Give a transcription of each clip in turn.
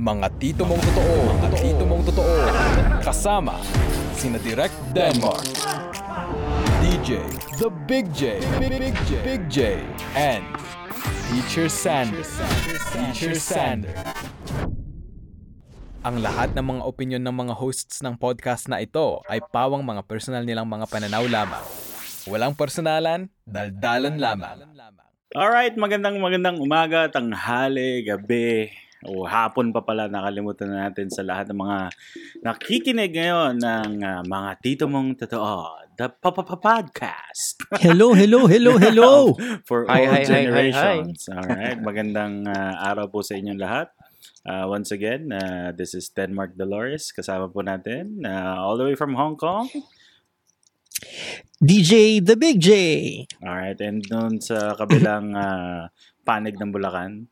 Mga tito mong totoo, mga tito mong totoo. Kasama sina Direct Denmark, DJ, The Big J, Big, Big J, Big J, and Teacher Sander, Teacher Sander. Ang lahat ng mga opinion ng mga hosts ng podcast na ito ay pawang mga personal nilang mga pananaw lamang. Walang personalan, daldalan lamang. Alright, magandang magandang umaga, tanghali, gabi, o hapon pa pala nakalimutan na natin sa lahat ng mga nakikinig ngayon ng uh, mga tito mong totoo, the Papa Podcast. hello, hello, hello, hello. For hi, all hi, generations. Hi, hi, hi. Alright, magandang uh, araw po sa inyong lahat. Uh, once again, uh, this is Denmark Dolores. Kasama po natin uh, all the way from Hong Kong. DJ The Big J. Alright, and doon sa kabilang uh, panig ng Bulacan.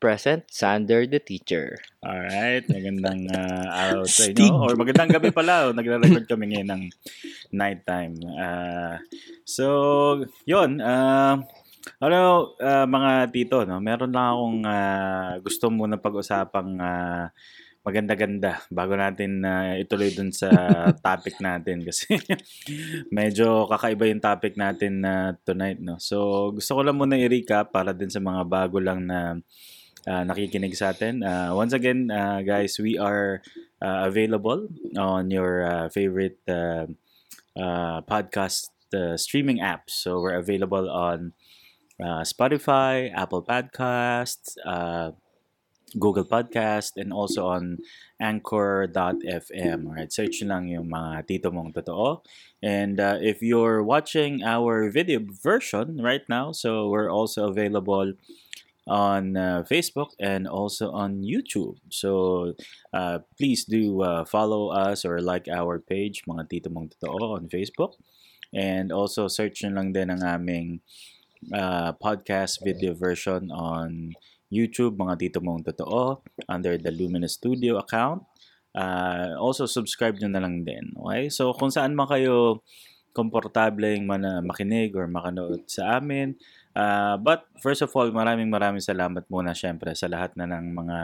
Present, Sander the teacher. Alright, magandang uh, araw sa inyo. Or magandang gabi pala. Oh, nagre-record kami ngayon ng nighttime. Uh, so, yun. Uh, ano, uh, mga tito, no? meron lang akong uh, gusto muna pag-usapang uh, maganda-ganda bago natin uh, ituloy dun sa topic natin kasi medyo kakaiba yung topic natin uh, tonight no. So gusto ko lang muna i-recap para din sa mga bago lang na uh, nakikinig sa atin. Uh, once again, uh, guys, we are uh, available on your uh, favorite uh, uh, podcast uh, streaming apps. So we're available on uh, Spotify, Apple Podcasts, uh, Google Podcast, and also on Anchor.fm. Alright, search lang yung mga tito mong totoo. And uh, if you're watching our video version right now, so we're also available on uh, Facebook and also on YouTube. So uh, please do uh, follow us or like our page, mga tito mong totoo on Facebook. And also search nyo lang din ang aming uh, podcast video version on YouTube, mga tito mong totoo, under the Luminous Studio account. Uh, also, subscribe nyo na lang din. Okay? So, kung saan man kayo komportableng man makinig or makanood sa amin. Uh, but, first of all, maraming maraming salamat muna syempre sa lahat na ng mga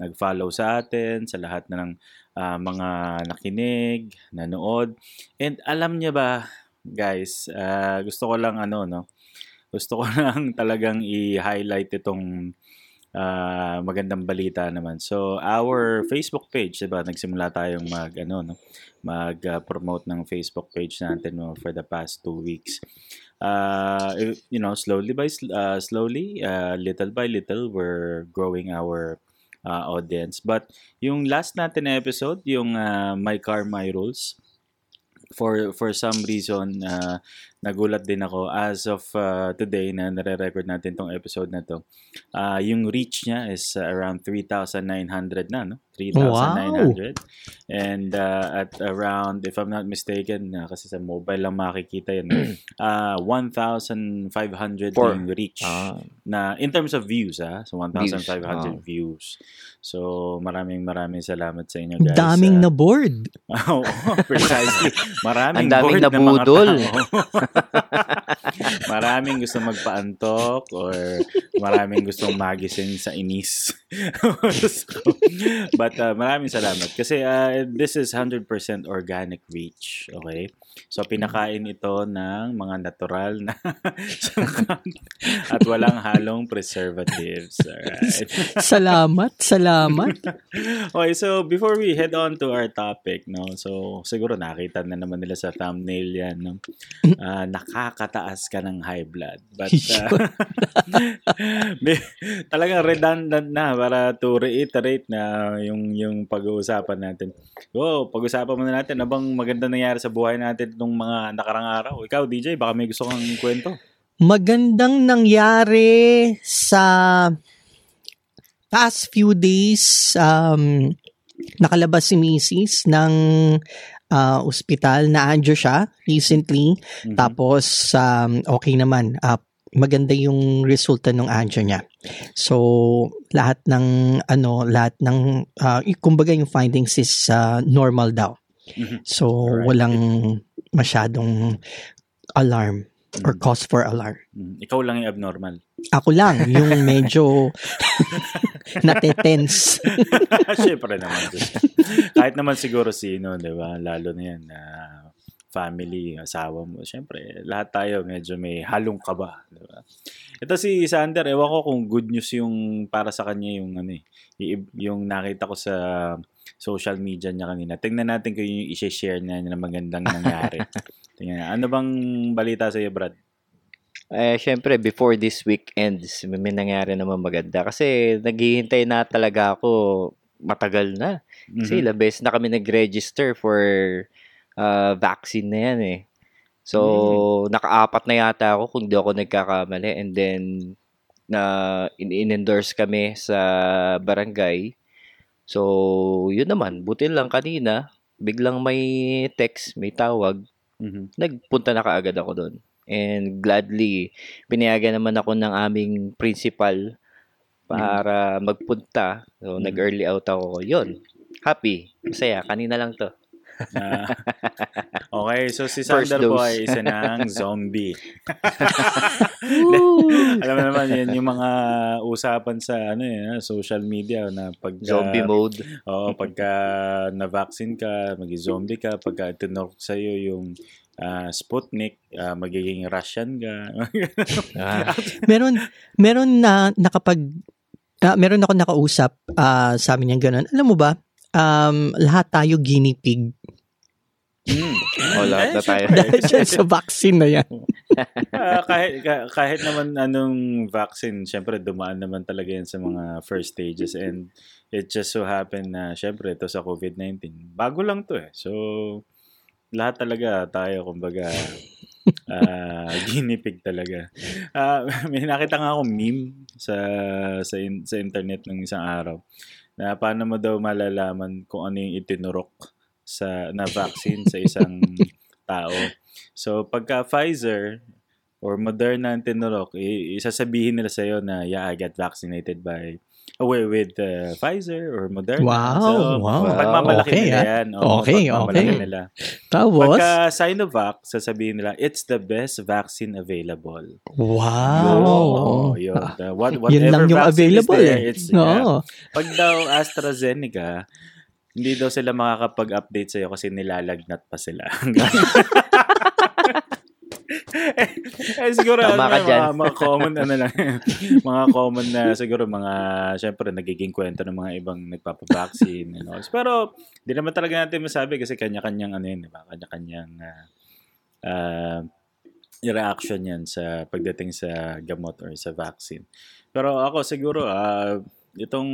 nag-follow sa atin, sa lahat na ng uh, mga nakinig, nanood. And alam niya ba, guys, uh, gusto ko lang ano, no? Gusto ko lang talagang i-highlight itong uh, magandang balita naman. So, our Facebook page, 'di ba? Nagsimula tayong mag ano, no? mag-promote uh, ng Facebook page natin no, for the past two weeks. Uh, you know, slowly by uh, slowly, uh, little by little, we're growing our uh, audience. But yung last natin na episode, yung uh, My Car, My Rules, for for some reason uh, nagulat din ako as of uh, today na nare-record natin tong episode na to. Uh, yung reach niya is uh, around 3,900 na, no? 3,900. Wow. And uh, at around, if I'm not mistaken, uh, kasi sa mobile lang makikita yun, uh, 1,500 yung reach. Uh, na in terms of views, ah, so 1,500 views. Uh. views. So maraming maraming salamat sa inyo guys. Daming uh, na board. oh, precisely. Maraming Ang daming board. Na mga tao. maraming gusto magpaantok or maraming gustong magising sa inis. but uh, maraming salamat kasi uh, this is 100% organic reach, okay? So pinakain ito ng mga natural na at walang halong preservatives. Alright. salamat, salamat. okay, so before we head on to our topic, no. So siguro nakita na naman nila sa thumbnail 'yan, no. Uh, nakakataas ka ng high blood. But uh, talagang redundant na para to reiterate na yung yung pag-uusapan natin. Go, pag-usapan muna natin abang maganda nangyari sa buhay natin nung mga nakarang araw. Ikaw, DJ, baka may gusto kang kwento. Magandang nangyari sa past few days um, nakalabas si Mrs. ng uh, ospital na anjo siya recently. Mm-hmm. Tapos um, okay naman. Uh, maganda yung resulta ng anjo niya. So lahat ng ano, lahat ng uh, kumbaga yung findings is uh, normal daw. Mm-hmm. So right. walang masyadong alarm or Mm. cause for alarm. Mm, Ikaw lang yung abnormal. Ako lang, yung medyo natetense. Siyempre naman. Kahit naman siguro sino, di ba? Lalo na yan, na family, asawa mo. Siyempre, lahat tayo medyo may halong kaba. Di ba? Ito si Sander, ewan ko kung good news yung para sa kanya yung ano eh, yung nakita ko sa social media niya kanina. Tingnan natin kung yung i-share niya na magandang nangyari. Tingnan. Ano bang balita sa iyo, Brad? Eh, syempre, before this week ends, may nangyari naman maganda. Kasi naghihintay na talaga ako matagal na. Kasi Mhm. ilang beses na kami nag-register for uh, vaccine na yan eh. So, nakaapat na yata ako kung di ako nagkakamali. And then, na in-endorse kami sa barangay. So, yun naman. Buti lang kanina, biglang may text, may tawag. Mhm. Nagpunta na kaagad ako doon. And gladly, pinayagan naman ako ng aming principal para magpunta. So, Mhm. nag-early out ako. Yun. Happy. Masaya. Kanina lang to. Ah, okay, so si First Sander po ay isa ng zombie. Alam mo naman, yan yung mga usapan sa ano eh, social media na pag Zombie mode. Oo, pagka na-vaccine ka, maging-zombie ka, pagka tinurok sa'yo yung ah, Sputnik, ah, magiging Russian ka. Ah, meron meron na nakapag ah, meron ako nakausap ah, sabi niya ganun. Alam mo ba? Um, lahat tayo guinea pig Hmm. O, lahat na tayo. syempre, dahil dyan sa vaccine na yan. Ah, kahit ka- kahit naman anong vaccine, syempre dumaan naman talaga yan sa mga first stages and it just so happened na syempre ito sa COVID-19. Bago lang to eh. So lahat talaga tayo kumbaga ah ginipig talaga. Ah, may nakita nga akong meme sa sa in- sa internet ng isang araw na paano mo daw malalaman kung ano yung itinurok sa na vaccine sa isang tao. So pagka Pfizer or Moderna ang tinurok, isasabihin nila sa na yeah, I got vaccinated by away with uh, Pfizer or Moderna. Wow, so, wow. Pagmamalaki Okay, nila ah. yan. Oo, Okay, okay. nila. Tapos, Pagka Sinovac, sasabihin nila, it's the best vaccine available. wow. Oo, yun. The- what, Yun whatever lang yung available there, eh. It's, yeah. Oo. Pag daw AstraZeneca, hindi daw sila makakapag-update sa'yo kasi nilalagnat pa sila. eh, eh, siguro ano, ka dyan. mga, mga common ano lang, mga common na siguro mga syempre nagiging kwento ng mga ibang nagpapa-vaccine and all. Pero di naman talaga natin masabi kasi kanya-kanyang ano yun, di ba? Kanya-kanyang ah, ah, reaction yan sa pagdating sa gamot or sa vaccine. Pero ako siguro ah itong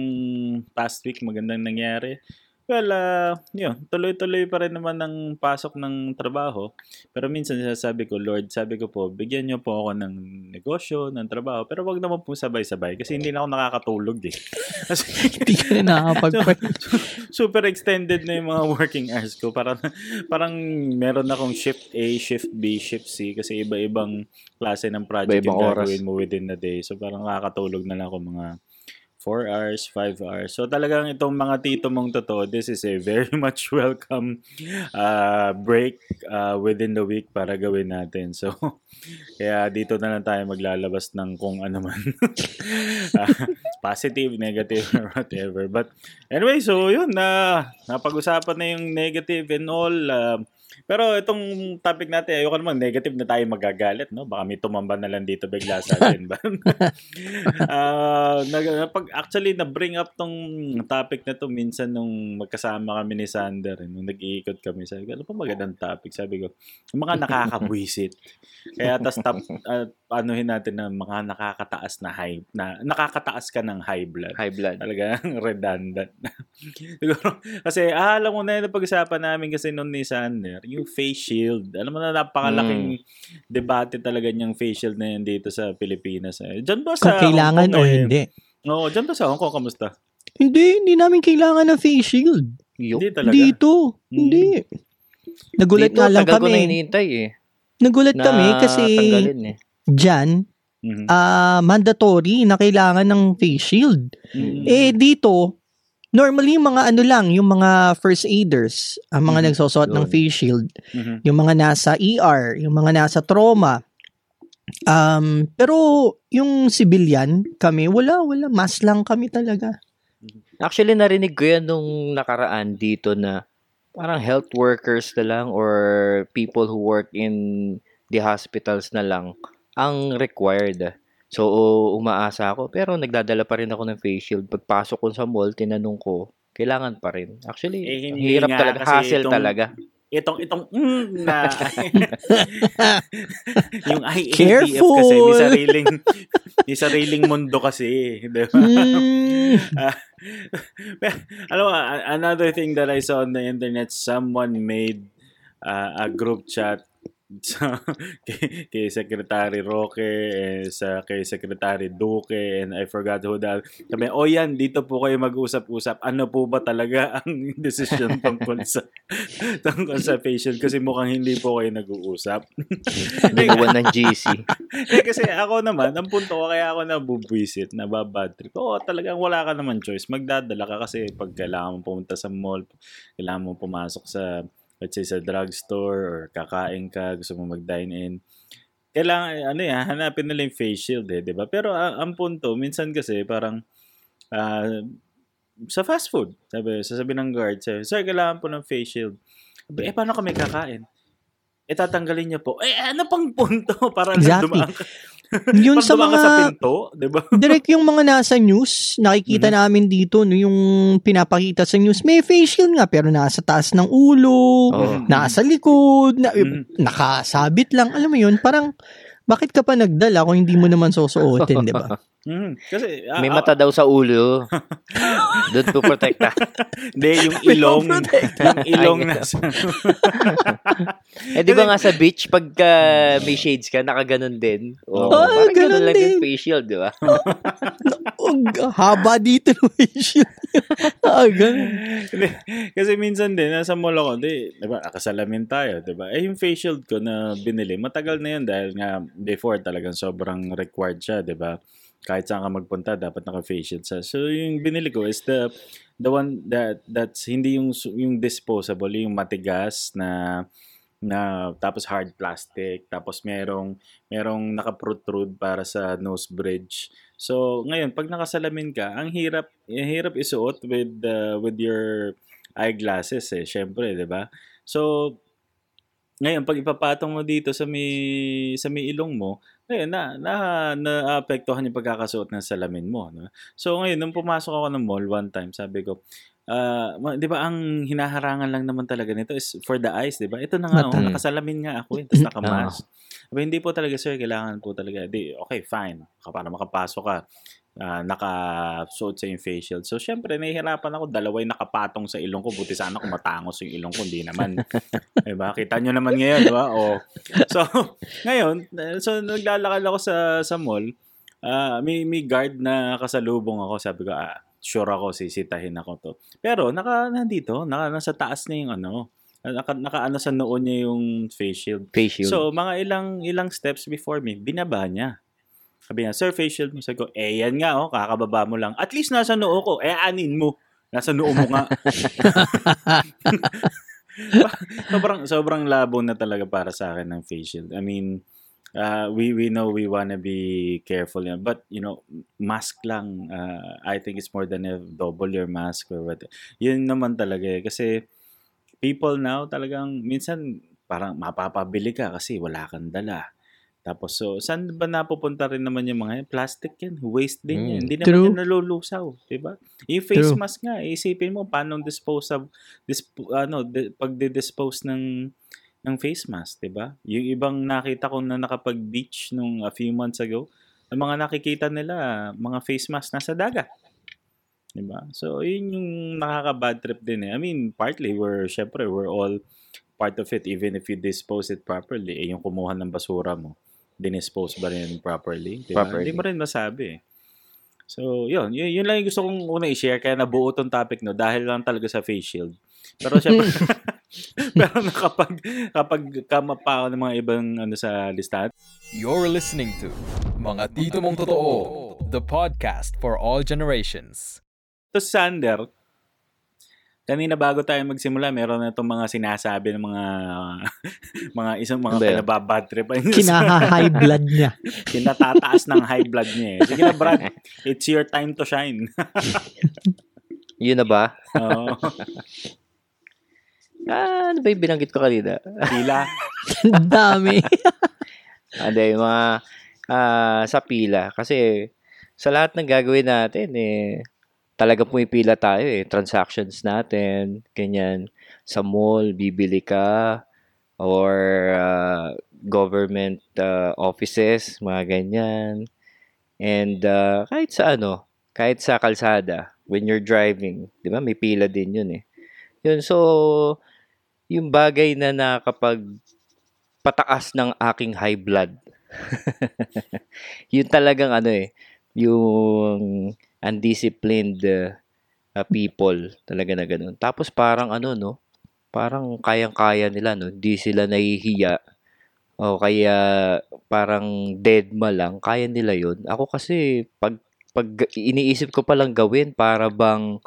past week magandang nangyari. Well, uh, yun, tuloy-tuloy pa rin naman ng pasok ng trabaho. Pero minsan sasabi ko, Lord, sabi ko po, bigyan niyo po ako ng negosyo, ng trabaho. Pero wag naman po sabay-sabay kasi hindi na ako nakakatulog eh. Kasi Hindi ka na nakakapag super extended na yung mga working hours ko. Parang, parang meron akong shift A, shift B, shift C kasi iba-ibang klase ng project Iba-ibang yung oras. gagawin mo within the day. So parang nakakatulog na lang ako mga 4 hours, 5 hours. So talagang itong mga tito mong totoo, this is a very much welcome uh, break uh, within the week para gawin natin. So kaya dito na lang tayo maglalabas ng kung ano man. Ah, positive, negative, or whatever. But anyway, so yun, na napag-usapan na yung negative and all. uh, pero itong topic natin, ayoko naman negative na tayo magagalit, no? Baka may tumamba na lang dito bigla sa atin. But, uh, nag, pag actually na-bring up tong topic na to minsan nung magkasama kami ni Sander, eh, nung nag-iikot kami, sabi ko, ano pa magandang topic? Sabi ko, mga nakakabwisit. Kaya tas tap, uh, anuhin natin na mga nakakataas na high, na nakakataas ka ng high blood. High blood. Talagang redundant. Siguro, kasi ah, alam mo na yung pag-usapan namin kasi noon ni Sander, yung face shield. Alam mo na napakalaking debate talaga niyang face shield na yan dito sa Pilipinas. Eh. Diyan ba sa kung kailangan Hong o Kong, eh? hindi. Oo, diyan ba sa Hong Kong, kamusta? Hindi, hindi namin kailangan ng face shield. Yo. Hindi talaga. Dito, Hmm. hindi. Nagulat Dito, nga lang tagal ko na kami. hinihintay eh. Nagulat Na kami kasi tanggalin eh. Dyan, Mhm. ah mandatory na kailangan ng face shield. Mhm. Eh dito, normally yung mga ano lang, yung mga first aiders, ang mga Mhm. nagsusuot ng face shield, Mhm. yung mga nasa ER, yung mga nasa trauma. Um, pero yung civilian, kami, wala, wala, mask lang kami talaga. Actually, narinig ko yan nung nakaraan dito na parang health workers na lang or people who work in the hospitals na lang ang required. So, umaasa ako. Pero nagdadala pa rin ako ng face shield. Pagpasok ko sa mall, tinanong ko, kailangan pa rin. Actually, Eh, ang hindi hirap nga talaga. Hassle itong- talaga. Itong, itong, mm, na, yung IATF Careful! kasi, may sariling, may sariling mundo kasi, di ba? Hmm. Ah, alam mo, another thing that I saw on the internet, someone made uh, a group chat sa kay, kay Secretary Roque, eh, sa kay Secretary Duque, and I forgot who that. Sabi, oh yan, dito po kayo mag-usap-usap. Ano po ba talaga ang decision tungkol sa tungkol sa patient? Kasi mukhang hindi po kayo nag-uusap. Nagawa ng GC. eh, kasi ako naman, ang punto ko, kaya ako nabubwisit, nababad trip. Oo, talagang wala ka naman choice. Magdadala ka kasi pag kailangan mo pumunta sa mall, kailangan mo pumasok sa, let's say, sa drugstore or kakain ka, gusto mo mag-dine in. Kailangan, ano yan, hanapin nila yung face shield eh, di ba? Pero ang, ang punto, minsan kasi parang, ah, sa fast food, sabi, sasabi ng guard, sabi, sir, kailangan po ng face shield. Sabi, eh, paano kami kakain? Eh, tatanggalin niya po. Eh, ano pang punto? Para Exactly. dumaan ka. Yun sa ka sa mga pinto, di ba? direct yung mga nasa news, nakikita Mhm. namin dito no yung pinapakita sa news, may face shield nga pero nasa taas ng ulo, Oo. nasa likod, na, Mhm. nakasabit lang. Alam mo yun, parang bakit ka pa nagdala kung hindi mo naman susuotin, di ba? Mhm. Kasi, ah, May ah, mata daw sa ulo. Doon po protekta. Hindi, yung ilong. yung ilong nasa... Eh, di ba nga sa beach, pagka may shades ka, nakaganon din. Oh, Oo, parang ganun ganun lang din. yung face shield, di ba? Haba dito ng face shield. ah, Kasi minsan din, nasa mall ako, di, di ba, nakasalamin tayo, di ba? Eh, yung face shield ko na binili, matagal na yun dahil nga before talagang sobrang required siya, di ba? Kahit saan ka magpunta, dapat naka-face shield siya. So, yung binili ko is the the one that that's hindi yung yung disposable, yung matigas na na tapos hard plastic, tapos merong merong naka-protrude para sa nose bridge. So, ngayon pag nakasalamin ka, ang hirap ang hirap isuot with uh, with your eyeglasses eh, syempre, 'di ba? So, ngayon pag ipapatong mo dito sa may sa may ilong mo, ngayon na na naapektuhan yung pagkakasuot ng salamin mo, no? So, ngayon nung pumasok ako ng mall one time, sabi ko, ah, ma- 'di ba ang hinaharangan lang naman talaga nito is for the eyes, 'di ba? Ito na nga, oh, nakasalamin nga ako, eh, tapos nakamask. Sabi, hindi po talaga sir, kailangan po talaga. Di, okay, fine. Para makapasok ka, ah, nakasuot sa yung face shield. So, syempre, nahihirapan ako. Dalawa yung nakapatong sa ilong ko. Buti sana kung matangos yung ilong ko. Hindi naman. diba? Kita nyo naman ngayon, di ba? O, so, ngayon, so, naglalakad ako sa, sa mall. Ah, may, may guard na kasalubong ako. Sabi ko, ah, sure ako, sisitahin ako to. Pero, naka, nandito, naka, nasa taas na yung ano, naka, naka ano sa noo niya yung face shield. Face shield. So, mga ilang ilang steps before me, binaba niya. Sabi niya, sir, facial mo. Sabi ko, eh, yan nga, oh, kakababa mo lang. At least nasa noo ko. Eh, anin mo. Nasa noo mo nga. sobrang, sobrang labo na talaga para sa akin ng facial. I mean, uh, we we know we wanna be careful yan. But, you know, mask lang. Uh, I think it's more than a double your mask or what. Yun naman talaga eh. Kasi, people now talagang minsan parang mapapabili ka kasi wala kang dala. Tapos, so, saan ba napupunta rin naman yung mga? Plastic yan. Waste din yan. Mm. Hindi naman True. yan nalulusaw. Diba? Yung face True. mask nga, isipin mo paano dispose of, disp, ano, di, pagdi-dispose ng ng face mask, 'di ba? Yung ibang nakita ko na nakapag-beach nung a few months ago, ang mga nakikita nila, mga face mask nasa dagat. 'Di ba? So, yun yung nakaka-bad trip din eh. I mean, partly we're syempre we're all part of it even if you dispose it properly. Eh, yung kumuha ng basura mo, dinispose ba rin properly? 'Di ba? Properly. Hindi mo rin masabi. So, yun. Yun, yun lang yung gusto kong una i-share. Kaya nabuo tong topic no dahil lang talaga sa face shield. Pero syempre, pero na kapag, kapag kama pa ako ng mga ibang ano sa listahan, You're listening to Mga Tito Mong Totoo, the podcast for all generations. to Sander, kanina bago tayo magsimula, meron na itong mga sinasabi ng mga mga isang mga pinababad trip. Kinaha-high blood niya. Kinatataas ng high blood niya eh. Sige na Brad, it's your time to shine. Yun na ba? Oo. Ah, ano ba yung binanggit ko kanina? Pila. Ang dami. Ano yung mga ah, sa pila. Kasi sa lahat ng gagawin natin, eh, talaga pumipila tayo eh. Transactions natin, ganyan. Sa mall, bibili ka, or ah, government ah, offices, mga ganyan. And ah, kahit sa ano, kahit sa kalsada, when you're driving, di ba, may pila din yun eh. Yun, so, yung bagay na nakapag pataas ng aking high blood. yun talagang ano eh, yung undisciplined uh, people talaga na ganun. Tapos parang ano no, parang kayang-kaya nila no, hindi sila nahihiya o kaya parang deadma lang, kaya nila yun. Ako kasi pag pag iniisip ko palang gawin para bang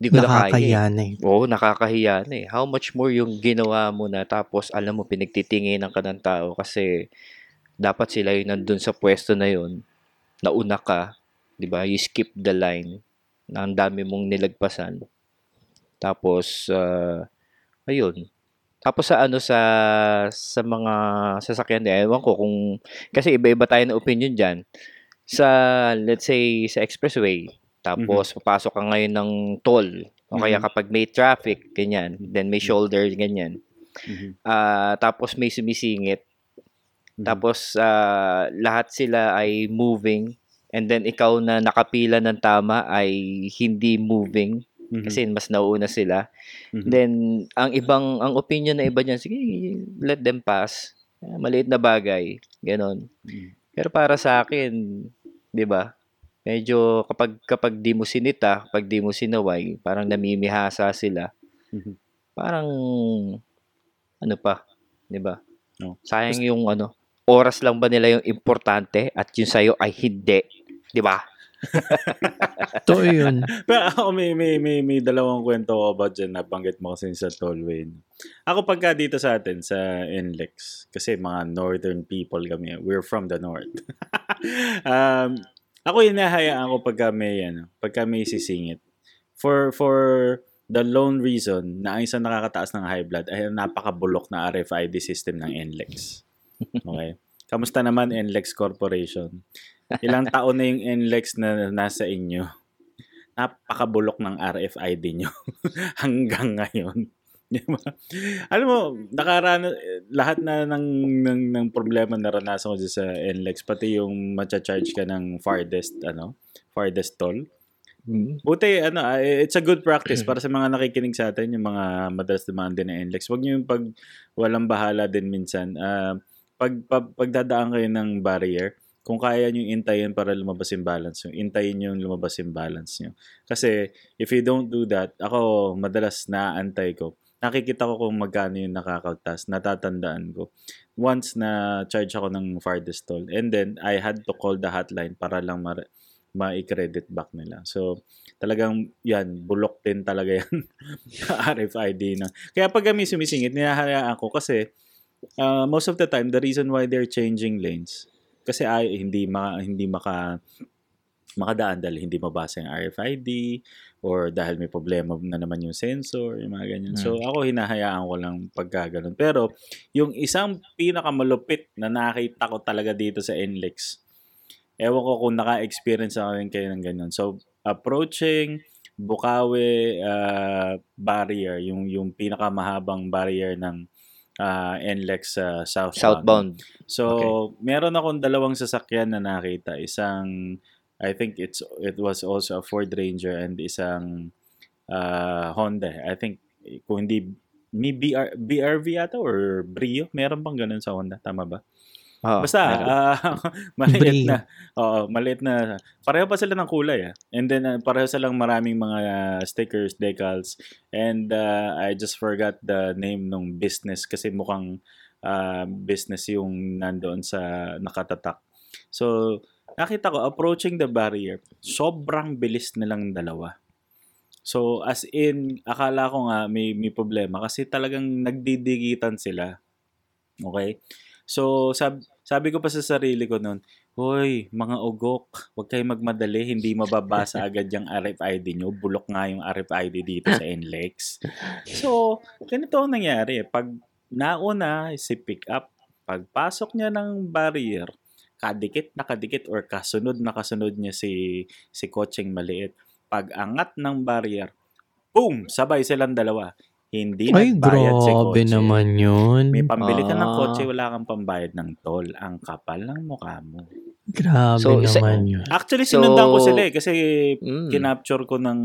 hindi ko na kaya. eh. Nakakaya na eh. Oo, nakakahiya na eh. How much more yung ginawa mo na tapos alam mo pinagtitinginan ka ng tao kasi dapat sila yung nandun sa pwesto na yun. Nauna ka, 'di ba? You skip the line. Na ang dami mong nilagpasan. Tapos ah, ayun. Tapos sa ano sa sa mga sasakyan din, ewan ko kung kasi iba-iba tayo ng opinion diyan. Sa let's say sa expressway, tapos papasok ka ngayon ng toll o kaya Mhm. kapag may traffic, ganyan, then may shoulder, ganyan. Mhm. Ah, tapos may sumisingit. Mhm. Tapos ah, lahat sila ay moving and then ikaw na nakapila ng tama ay hindi moving Mhm. kasi mas nauna sila. Mhm. Then ang ibang ang opinion na iba niyan, sige, let them pass. Ah, Maliit na bagay, ganon. Mhm. Pero para sa akin, 'di ba? Medyo kapag kapag di mo sinita, kapag di mo sinaway, parang namimihasa sila. Mhm. Parang ano pa, 'di ba? No. Sayang yung ano, oras lang ba nila yung importante at yung sa'yo ay hindi, 'di ba? Totoo yun. Pero ako may, may, may, may dalawang kwento ko about dyan na banggit mo kasi sa tollway. Ako pagka dito sa atin, sa NLEX, kasi mga northern people kami, we're from the north. um, ako hinahayaan ko pagka may, ano, pagka may sisingit. For, for the lone reason na ang isang nakakataas ng high blood ay ang napakabulok na RFID system ng NLEX. Okay? Kamusta naman NLEX Corporation? Ilang taon na yung NLEX na nasa inyo? napakabulok ng RFID nyo hanggang ngayon. Alam mo, nakarana, lahat na ng, ng, ng problema naranasan ko sa NLEX, pati yung matcha-charge ka ng farthest, ano, farthest toll. Buti, ano, ah, it's a good practice para sa mga nakikinig sa atin, yung mga madalas dumaan din ng NLEX. Huwag nyo yung pag walang bahala din minsan. Ah, pag, pag, pagdadaan kayo ng barrier, kung kaya nyo intayin para lumabas yung balance nyo, intayin yung lumabas yung balance nyo. Kasi, if you don't do that, ako, madalas naantay ko. Nakikita ko kung magkano yung nakakautas. Natatandaan ko. Once na charge ako ng farthest toll. And then, I had to call the hotline para lang ma- ma-credit back nila. So, talagang yan, bulok din talaga yan. RFID na. Kaya pag kami sumisingit, ninahayaan ko kasi uh, most of the time, the reason why they're changing lanes, kasi ay hindi ma, hindi maka makadaan dahil hindi mabasa yung RFID or dahil may problema na naman yung sensor, yung mga ganyan. So, ako hinahayaan ko lang pagka ganun. Pero, yung isang pinakamalupit na nakita ko talaga dito sa NLEX, ewan ko kung naka-experience na rin kayo ng ganyan. So, approaching Bukawi uh, barrier, yung, yung pinakamahabang barrier ng uh, NLEX sa southbound. Southbound. So, meron akong dalawang sasakyan na nakita. Isang, I think it's it was also a Ford Ranger and isang uh, Honda. I think, kung hindi, may BR, BRV yata or Brio? Meron bang ganun sa Honda? Tama ba? Ah, Basta, ah, maliit na. Oo, maliit na. Pareho pa sila ng kulay. Ah. And then, ah, pareho silang maraming mga ah, stickers, decals. And ah, I just forgot the name ng business kasi mukhang ah, business yung nandoon sa nakatatak. So, nakita ko, approaching the barrier, sobrang bilis nilang dalawa. So, as in, akala ko nga may, may problema kasi talagang nagdidigitan sila. Okay? So, sab- sabi ko pa sa sarili ko noon, Hoy, mga ugok, huwag kayong magmadali, hindi mababasa agad yung RFID nyo. Bulok nga yung RFID dito sa NLEX. So, ganito ang nangyari. Pag nauna si pick up, pagpasok niya ng barrier, kadikit na kadikit or kasunod na kasunod niya si, si kotseng maliit. Pag angat ng barrier, boom! Sabay silang dalawa. Hindi Ay, nagbayad si grabe kotse. naman yun. May pambili ka ng Ah. kotse, wala kang pambayad ng toll. Ang kapal ng mukha mo. Grabe So, isa- naman yun. Actually, So- sinundan ko sila eh. Kasi Mm. kinapture ko ng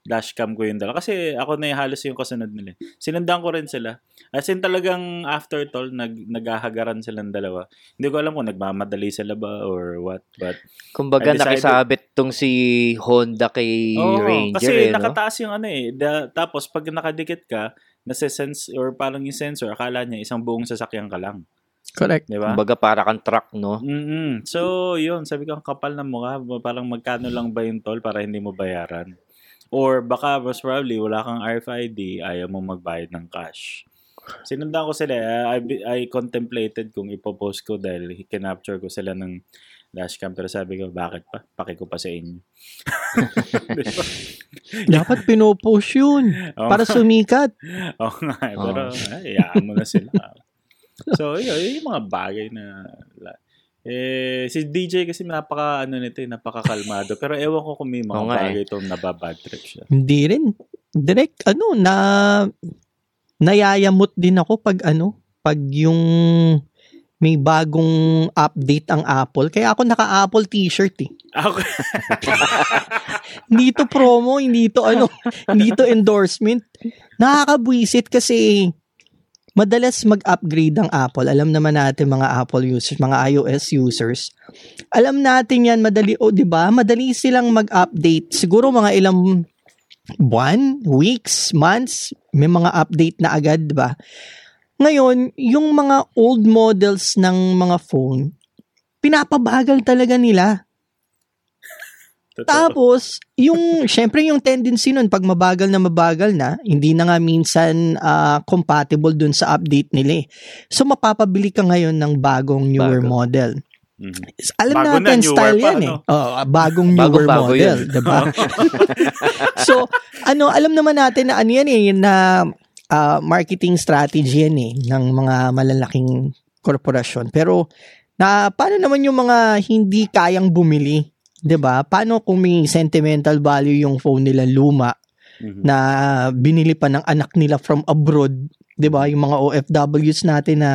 dashcam ko yung dala. Kasi ako na yung halos yung kasunod nila. Sinundan ko rin sila. As in talagang after toll, nag, naghahagaran silang dalawa. Hindi ko alam kung nagmamadali sila ba or what. But, Kumbaga decided- nakisabit tong si Honda kay Oo, Ranger kasi eh, no? nakataas yung ano eh. Da- tapos pag nakadikit ka, nasa-sense or parang yung sensor, akala niya isang buong sasakyan ka lang. Correct. Di ba? Kumbaga para kang truck, no? mm So, yun. Sabi ko, ang kapal ng mukha. Parang magkano lang ba yung toll para hindi mo bayaran? Or baka, most probably, wala kang RFID, ayaw mo magbayad ng cash. Sinundan ko sila. eh. I, I contemplated kung ipopost ko dahil kinapture ko sila ng dashcam. Pero sabi ko, bakit pa? Paki ko pa sa inyo. Di ba? Dapat pinopost yun. Oo Para sumikat. Oo nga. eh, Pero, ay, hayaan mo na sila. So, yun, yun yung mga bagay na... Eh, si DJ kasi napaka, ano nito, eh, napakakalmado. Pero ewan ko kung may mga nga eh. bagay itong nababad trip siya. Hindi rin. Direct, ano, na, nayayamot din ako pag, ano, pag yung may bagong update ang Apple. Kaya ako naka-Apple t-shirt eh. Ako, Hindi to promo, hindi to ano, hindi to endorsement. Nakakabwisit kasi madalas mag-upgrade ang Apple. Alam naman natin mga Apple users, mga iOS users. Alam natin yan, madali, o di ba? Madali silang mag-update. Siguro mga ilang buwan, weeks, months, may mga update na agad, di ba? Ngayon, yung mga old models ng mga phone, pinapabagal talaga nila. Totoo. Tapos, yung, syempre yung tendency nun, pag mabagal na mabagal na, hindi na nga minsan ah, compatible dun sa update nila eh. So, mapapabili ka ngayon ng bagong newer Bago. model. Mhm. Alam Bago na, natin newer style pa, yan ano? eh. Oh, bagong newer Bago-bago model, yun. 'di ba? so, ano, alam naman natin na ano yan eh, na ah, marketing strategy yan eh, ng mga malalaking korporasyon. Pero, na, paano naman yung mga hindi kayang bumili? 'Di ba? Paano kung may sentimental value yung phone nila luma Mhm. na binili pa ng anak nila from abroad, 'di ba? Yung mga OFWs natin na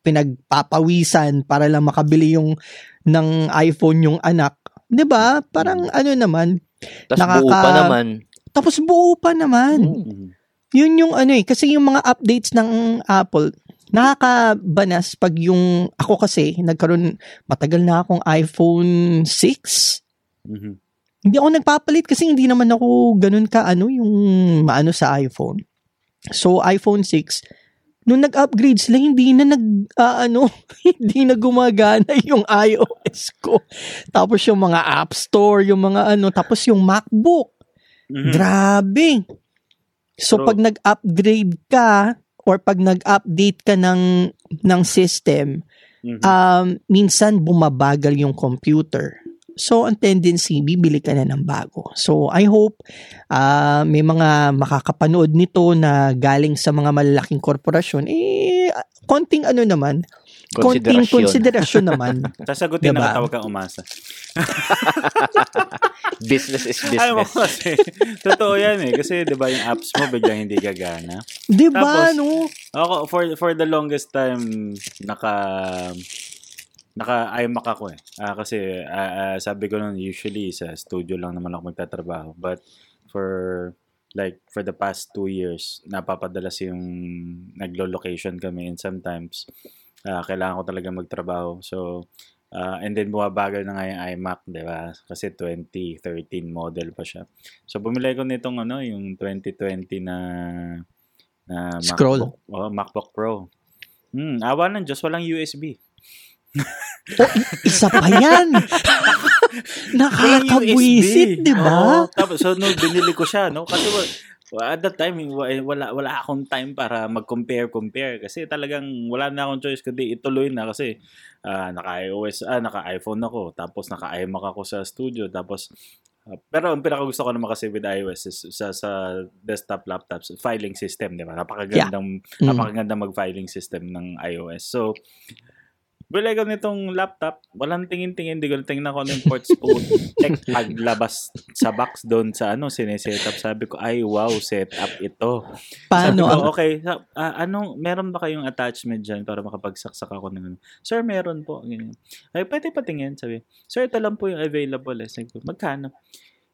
pinagpapawisan para lang makabili yung ng iPhone yung anak, 'di ba? Parang ano naman, Tapos Nakaka- buo pa naman. tapos buo pa naman. Mhm. Yun yung ano eh, kasi yung mga updates ng Apple, nakakabanas pag yung, ako kasi, nagkaroon, matagal na akong iPhone 6. Mhm. Hindi ako nagpapalit kasi hindi naman ako ganun ka ano yung maano sa iPhone. So iPhone 6, nung nag-upgrade sila, hindi na nag, ah, ano, hindi na gumagana yung iOS ko. Tapos yung mga App Store, yung mga ano, tapos yung MacBook. Mhm. Grabe. So True. pag nag-upgrade ka or pag nag-update ka ng ng system, Mhm. um minsan bumabagal yung computer. So ang tendency bibili ka na ng bago. So I hope ah, may mga makakapanood nito na galing sa mga malalaking korporasyon eh konting ano naman, konting Konsiderasyon. konsiderasyon naman. Sasagutin Diba? na tawag kang umasa. business is Ay mo business. kasi, totoo yan eh. Kasi di ba yung apps mo biglang hindi gagana. 'Di ba no? Ako, for, for the longest time, naka, naka iMac ako eh. Ah, kasi ah, ah, sabi ko nun, usually sa studio lang naman ako magtatrabaho. But for like for the past two years, napapadalas yung naglo-location kami and sometimes ah, kailangan ko talaga magtrabaho. So, ah, and then bumabagal na nga yung iMac, di ba? Kasi 2013 model pa siya. So, bumili ko nitong ano, yung 2020 na na Scroll. MacBook, oh, MacBook Pro. Hmm, awa ng Diyos, walang USB. Oh, isa pa yan. Nakakabwisit, di ba? Oo, tapos, so, no, binili ko siya, no? Kasi, wa- at that time, wa- wala, wala akong time para mag-compare-compare. Kasi talagang wala na akong choice kundi ituloy na kasi ah, naka-iOS, ah, naka-iPhone ako, tapos naka-iMac ako sa studio, tapos ah, pero ang pinaka gusto ko naman kasi with iOS is sa, sa desktop laptops, filing system, di ba? Napakagandang, Mm. napakagandang mag-filing system ng iOS. So, Bili ko nitong laptop, walang tingin-tingin, hindi ko tingnan ko ano yung ports po. Check, paglabas sa box doon sa ano, sineset up. Sabi ko, ay wow, setup ito. Paano? Sabi ko, okay, sa- ah, anong, meron ba kayong attachment dyan para makapagsaksak ako ng ano? Sir, meron po. Ganyan. Ay, pwede patingin. Sabi, sir, ito lang po yung available. Eh. Sabi ko, magkano?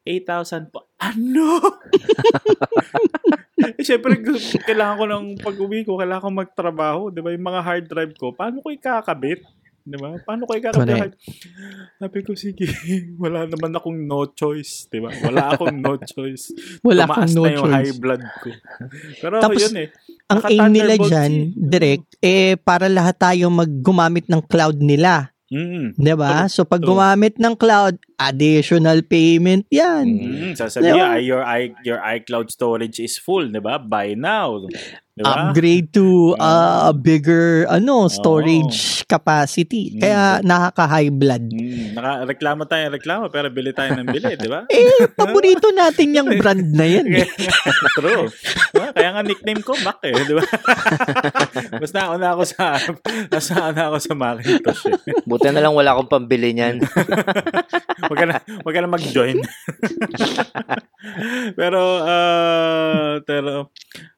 8,000 po. Ano? eh, syempre, kailangan ko ng pag-uwi ko, kailangan ko magtrabaho. Di ba? Yung mga hard drive ko, paano ko ikakabit? Di ba? Paano ko ikakabit? Sabi ko, sige, wala naman akong no choice. Di ba? Wala akong no choice. Wala Tumaas akong no na yung high choice. blood ko. Pero Tapos, yun eh. Ang aim nila dyan, C. direct, eh, para lahat tayo maggumamit ng cloud nila. Mm. 'Di ba? So, pag gumamit ng cloud, additional payment yan. Mm, sasabihin, Diba? your, i, your iCloud storage is full, di ba? Buy now. Di ba? Upgrade to uh, a bigger ano storage capacity. Mm. Kaya nakaka-high blood. Mm, naka-reklamo tayo, reklamo, pero bili tayo ng bili, di ba? Eh, paborito natin yung brand na yan. eh. True. Diba? Kaya nga nickname ko Mac eh, di ba? Mas nauna ako sa mas nauna ako sa Macintosh eh. Buti na lang wala akong pambili niyan. Huwag ka na, ka na mag-join. pero, uh, pero,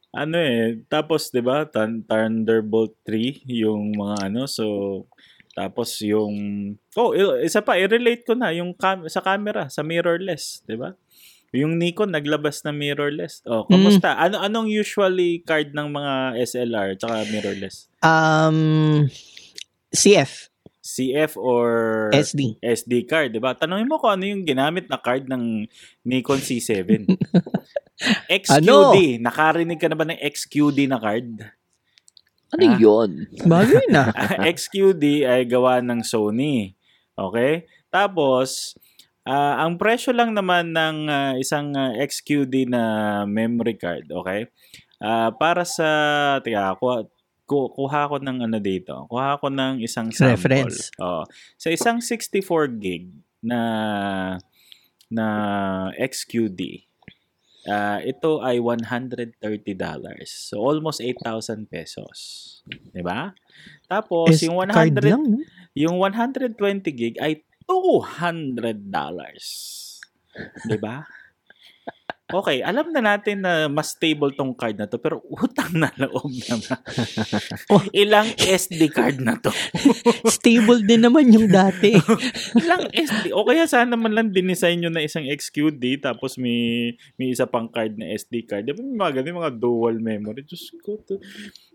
ano eh, tapos, di ba, Thun- Thunderbolt 3, yung mga ano, so, tapos yung, oh, isa pa, i-relate ko na, yung cam- sa camera, sa mirrorless, di ba? Yung Nikon naglabas na mirrorless. Oh, kamusta? Ano anong usually card ng mga SLR tsaka mirrorless? Um, CF, CF or SD. SD card, 'di ba? Tanungin mo kung ano yung ginamit na card ng Nikon C7. XQD, nakarinig ka na ba ng XQD na card? Ano Ah. yun? Bagay na. XQD ay gawa ng Sony. Okay? Tapos, ah, ang presyo lang naman ng ah, isang ah, XQD na memory card, okay? Ah, para sa, tiga, kuha, ku- kuha ko ng ano dito. Kuha ko ng isang sample. Reference. Oo. Sa isang 64 gig na na XQD, ah, ito ay $130. So, almost 8,000 pesos. 'Di ba? Tapos, S yung card 100 lang. no? yung 120 gig ay $200. 'Di ba? Okay, alam na natin na mas stable tong card na to, pero utang na loob naman. Oh. Ilang SD card na to? Stable din naman yung dati. Ilang SD? O kaya sana man lang dinesign nyo na isang XQD tapos may, may isa pang card na SD card. Di ba may mga ganun, mga dual memory? Diyos ko, to,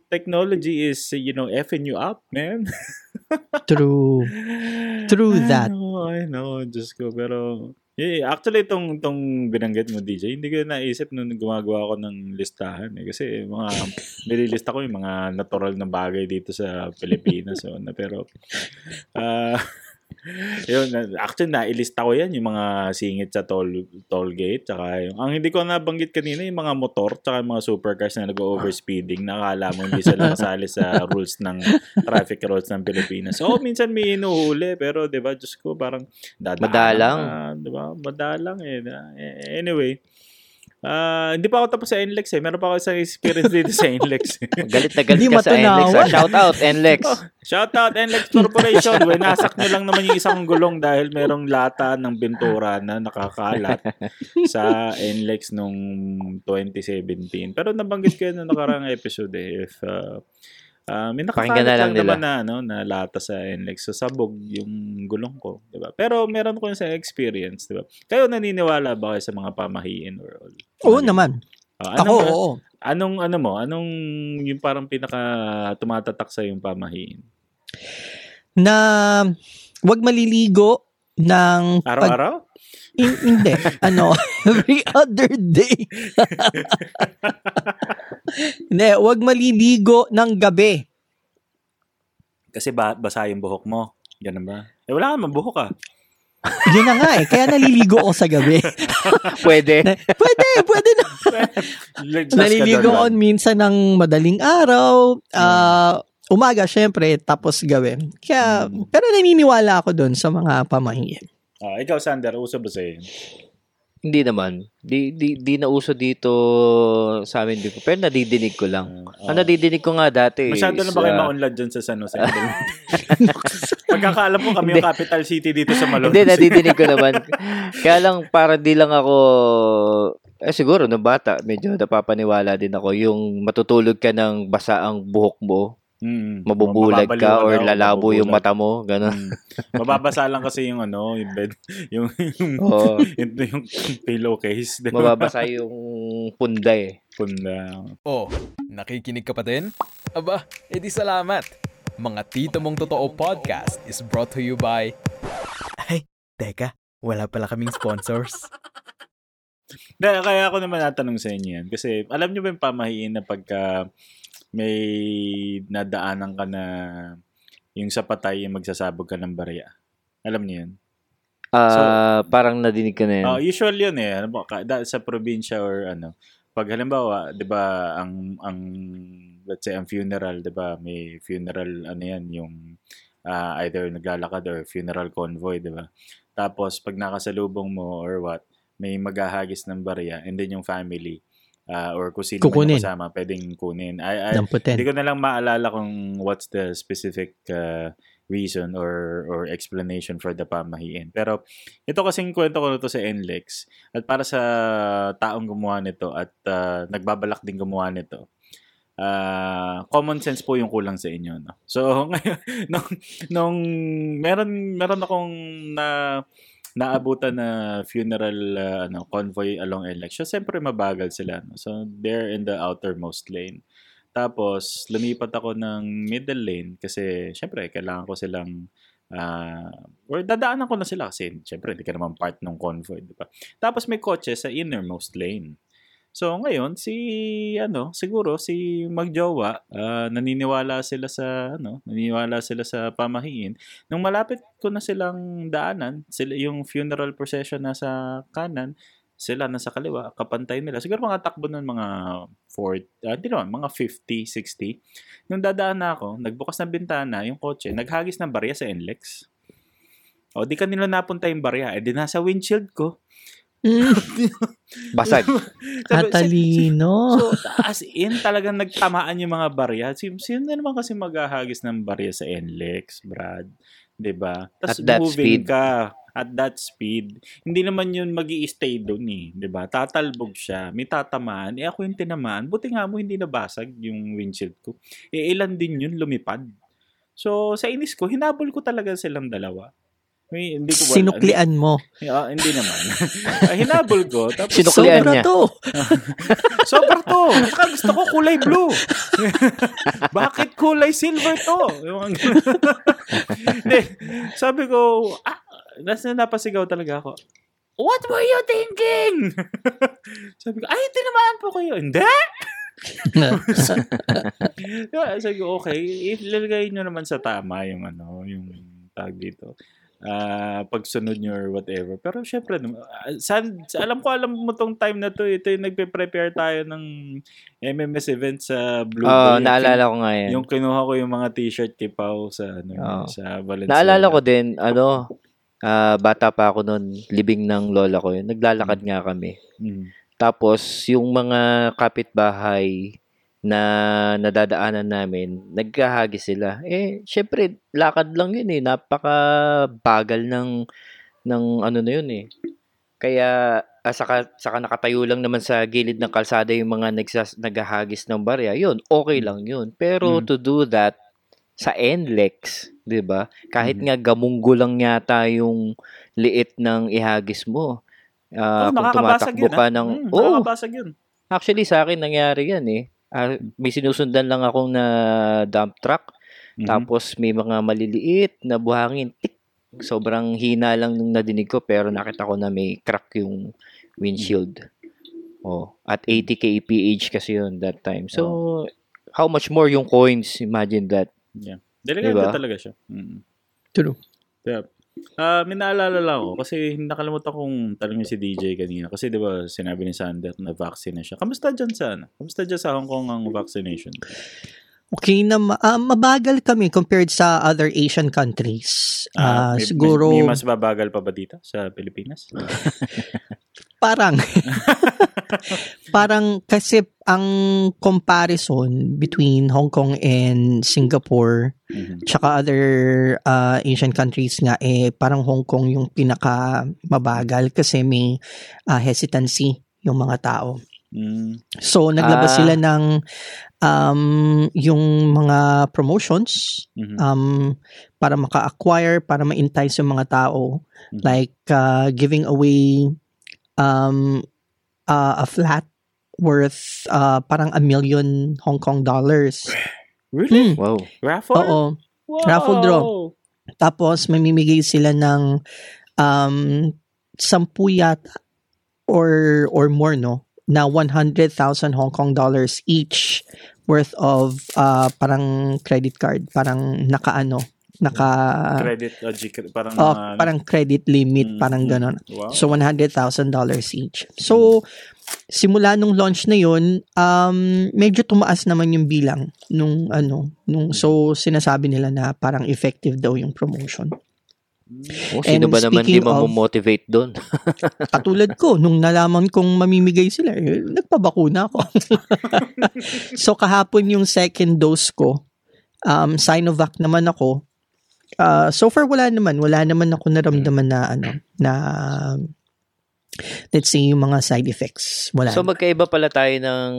technology is, you know, effing you up, man. True. True that. I know, I know, Diyos ko. Pero, eh, actually, itong, itong binanggit mo, DJ, hindi ko naisip nung gumagawa ko ng listahan. Eh, kasi mga, nililista ko yung mga natural na bagay dito sa Pilipinas. So, na, pero, ah, yun, actually, nailista ko yan, yung mga singit sa toll, toll gate, tsaka yung, ang hindi ko nabanggit kanina, yung mga motor, tsaka yung mga supercars na nag-overspeeding, nakala mo hindi sila kasali sa rules ng traffic rules ng Pilipinas. So, minsan may inuhuli, pero, di ba, Diyos ko, parang, dadaan Madalang. ka, di ba? Madalang eh. Eh, Anyway, ah hindi pa ako tapos sa NLEX eh. Meron pa ako isang experience dito sa NLEX. Galit na galit Hindi ka sa NLEX. ah. Shout out, NLEX. Oh, shout out NLEX Corporation. Winasak nyo lang naman yung isang gulong dahil merong lata ng bintura na nakakalat sa NLEX nung 2017. Pero nabanggit ko yun na nakarang episode eh. If, uh, uh, may nakakalat na lang lang, naman na, ano, na lata sa NLEX. So, sabog yung gulong ko. Diba? Pero meron ko yung sa experience. Diba? Kayo naniniwala ba kayo sa mga pamahiin? Or all? Oo naman. Ah, Ako, anong, oo. anong, ano mo? Anong yung parang pinaka tumatatak sa yung pamahiin? Na wag maliligo ng pag, Araw-araw? in- hindi. ano, every other day. hindi, wag maliligo ng gabi. Kasi ba, basa yung buhok mo. Ganun ba? Eh, wala ka naman buhok ah. Yun na nga eh. Kaya naliligo ako sa gabi. Pwede. Na- pwede, pwede na. Ka Naliligo ako minsan ng madaling araw. Ah, umaga, syempre, tapos gawin. Kaya, Mm. pero naniniwala ako doon sa mga pamahiin. Ah, ikaw, Sander, uso ba sa'yo? yun? Hindi naman. Di, di, di na uso dito sa amin dito. Pero nadidinig ko lang. Ah, Ang nadidinig ko nga dati Masyado na is, ba kayo ah, maunlad dyan sa San Jose? Pagkakaalam ko kami yung capital city dito sa Malone. Hindi, nadidinig ko naman. Kaya lang, para di lang ako, eh siguro, no bata, medyo napapaniwala din ako. Yung matutulog ka ng basa ang buhok mo, Mm. mabubulag ka, or lalabo yung mata mo, gano'n. Mm. Mababasa lang kasi yung ano, yung bed, yung, yung, Oo. yung, yung pillowcase. di ba? Mababasa yung punda eh. Punda. Oh, nakikinig ka pa din? Aba, edi salamat. Mga Tito Mong Totoo Podcast is brought to you by... Ay, teka, wala pala kaming sponsors. Kaya, kaya ako naman natanong sa inyo yan. Kasi alam nyo ba yung pamahiin na pagka may nadaanan ka na yung sa patay yung magsasabog ka ng barya? Alam niyo yan? Ah, parang nadinig ko na yan. Oh, usual yun eh. Ano ba, ka- sa probinsya or ano. Pag halimbawa, 'di ba, ang ang let's say ang funeral, 'di ba, may funeral ano yan, yung ah, either naglalakad or funeral convoy, 'di ba? Tapos pag nakasalubong mo or what, may maghahagis ng barya and then yung family ah, or kung sino man Kukunin. yung kasama, pwedeng kunin. I, I, hindi ko na lang maalala kung what's the specific uh, reason or or explanation for the pamahiin. Pero ito kasing kwento ko na to sa NLEX at para sa taong gumawa nito at uh, nagbabalak din gumawa nito. ah, common sense po yung kulang sa inyo no. So ngayon nung, nung meron meron akong na naabutan na funeral uh, ano convoy along NLEX. So siyempre mabagal sila no. So they're in the outermost lane. Tapos, lumipat ako ng middle lane kasi, syempre, kailangan ko silang, ah, or dadaanan ko na sila kasi, syempre, hindi ka naman part ng convoy, di ba? Tapos, may kotse sa innermost lane. So, ngayon, si, ano, siguro, si magjowa, ah, naniniwala sila sa, ano, naniniwala sila sa pamahiin. Nung malapit ko na silang daanan, sila, yung funeral procession na sa kanan, sila nasa kaliwa, kapantay nila. Siguro mga takbo ng mga 40, ah, hindi naman, mga 50, 60. Nung dadaan na ako, nagbukas ng bintana, yung kotse, naghagis ng barya sa NLEX. O, di kanila napunta yung barya. Eh, di nasa windshield ko. Basag. Katalino. So, as in, talagang nagtamaan yung mga barya. Sino, sino na naman kasi maghahagis ng barya sa NLEX, Brad? 'Di ba? Tapos At that moving speed. ka at that speed. Hindi naman yun mag stay doon eh. 'di ba? Tatalbog siya. May tatamaan. Eh ako yung tinamaan. Buti nga mo hindi nabasag yung windshield ko. Eh ilan din yun lumipad. So, sa inis ko, hinabol ko talaga silang dalawa. May, hindi ko wala- Sinuklian mo. Ah, hindi naman. Ah, hinabol ko. Tapos, Sinuklian Sobra niya. to. Sobra to. Saka gusto ko kulay blue. Bakit kulay silver to? Hindi. Sabi ko, ah, napasigaw talaga ako. What were you thinking? Sabi ko, ay, tinamaan po kayo. Hindi. Yeah, Sabi ko, okay, ilalagay nyo naman sa tama yung ano, yung tag dito. Ah, pagsunod nyo or whatever. Pero syempre, ah, san, alam ko, alam mo tong time na to, ito yung nagpe-prepare tayo ng MMS event sa Blue Oo, Bay. Yung naalala ko nga yan. Yung kinuha ko yung mga t-shirt kay Pao sa, ano, Oo. sa Valenzuela. Naalala ko din, ano, ah, bata pa ako noon, libing ng lola ko yun. Naglalakad nga kami. Mm. Tapos, yung mga kapitbahay na nadadaanan namin, nagkahagis sila. Eh, syempre, lakad lang yun eh. Napaka bagal ng, ng ano na yun eh. Kaya, ah, saka, saka nakatayo lang naman sa gilid ng kalsada yung mga nagsas, naghahagis ng barya. Yun, okay lang yun. Pero Mm. to do that sa NLEX, 'di ba? Kahit Mhm. nga gamunggo lang yata yung liit ng ihagis mo. Oh, Ah, kung tumatakbo yun, ka ah. ng Mm, nakakabasag yun. actually sa akin nangyari 'yan eh. Ah, may sinusundan lang akong na dump truck Mhm. tapos may mga maliliit na buhangin tik sobrang hina lang nung nadinig ko pero nakita ko na may crack yung windshield. Oh, at 80 kph kasi yun that time. So how much more yung coins? Imagine that. Delikado Diba? talaga siya. Mm. True. Yeah. Ah, may naalala lang ako kasi nakalimutan kong tanongin si DJ kanina kasi 'di ba sinabi ni Sander na vaccine na siya. Kamusta diyan sa ano? Kamusta diyan sa Hong Kong ang vaccination? Okay na, ma- ah, mabagal kami compared sa other Asian countries. Ah, may, siguro, may, may mas babagal pa ba dito sa Pilipinas? parang, parang kasi ang comparison between Hong Kong and Singapore Mhm. tsaka other ah, Asian countries nga eh parang Hong Kong yung pinaka mabagal kasi may ah, hesitancy yung mga tao. Mm. So naglabas Ah. sila ng um, yung mga promotions Mhm. um, para maka-acquire, para ma-entice yung mga tao. Mhm. Like uh, giving away um, uh, a flat worth uh, parang a million Hong Kong dollars. Really? Hmm. Wow. Raffle? Oo. Wow. Raffle draw. Tapos mamimigay sila ng um, sampu yata or or more no na 100,000 Hong Kong dollars each worth of uh, parang credit card, parang nakaano, naka Credit, uh, G- parang, oh, mga- parang credit limit, Mm, parang mm. ganon. Wow. So $100,000 each. So simula nung launch na yun, um medyo tumaas naman yung bilang nung ano, nung so sinasabi nila na parang effective daw yung promotion. Oh, sino And ba naman di mamomotivate doon? Katulad ko, nung nalaman kong mamimigay sila, eh, nagpabakuna ako. so kahapon yung second dose ko, um, Sinovac naman ako. Uh, so far wala naman, wala naman ako naramdaman na ano, na let's say yung mga side effects. Wala. So magkaiba pala tayo ng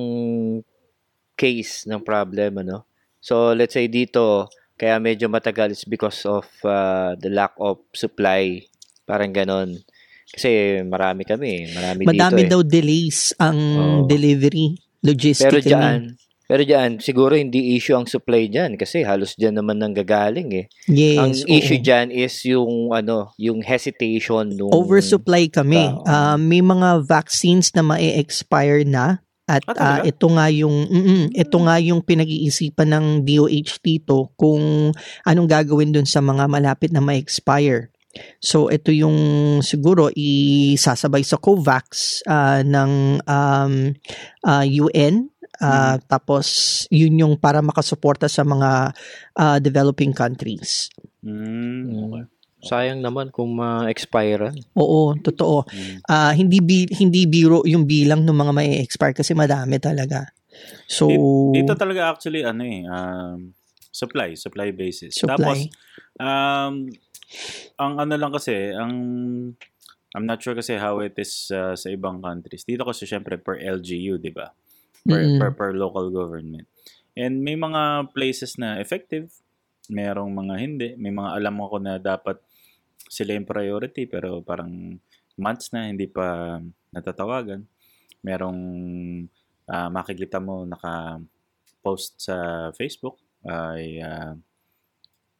case ng problem, ano? So let's say dito, kaya medyo matagal is because of uh, the lack of supply. Parang ganon. Kasi marami kami, marami Madami dito eh. daw delays ang Oo. delivery Pero logistically. diyan, pero diyan, siguro hindi issue ang supply diyan kasi halos diyan naman nang gagaling eh. yes, ang oo. issue diyan is yung ano, yung hesitation nung oversupply kami. Ah, may mga vaccines na ma-expire na at Ah, talaga? ito nga yung mm, ito nga yung pinag-iisipan ng DOH dito kung anong gagawin dun sa mga malapit na ma-expire. So ito yung siguro isasabay sa COVAX ah, ng um, ah, UN ah, tapos yun yung para makasuporta sa mga ah, developing countries. Mm, okay. Sayang naman kung ma-expirean. Oo, totoo. Mm. Ah, hindi bi- hindi biro yung bilang ng mga may expire kasi madami talaga. So Dito talaga actually ano eh, um, supply, supply basis. Tapos supply. um ang ano lang kasi, ang I'm not sure kasi how it is uh, sa ibang countries. Dito kasi syempre per LGU, 'di ba? Per, Mm-mm. per per local government. And may mga places na effective, merong mga hindi, may mga alam ako na dapat sila yung priority pero parang months na hindi pa natatawagan. Merong ah, makikita mo naka post sa Facebook ay ah,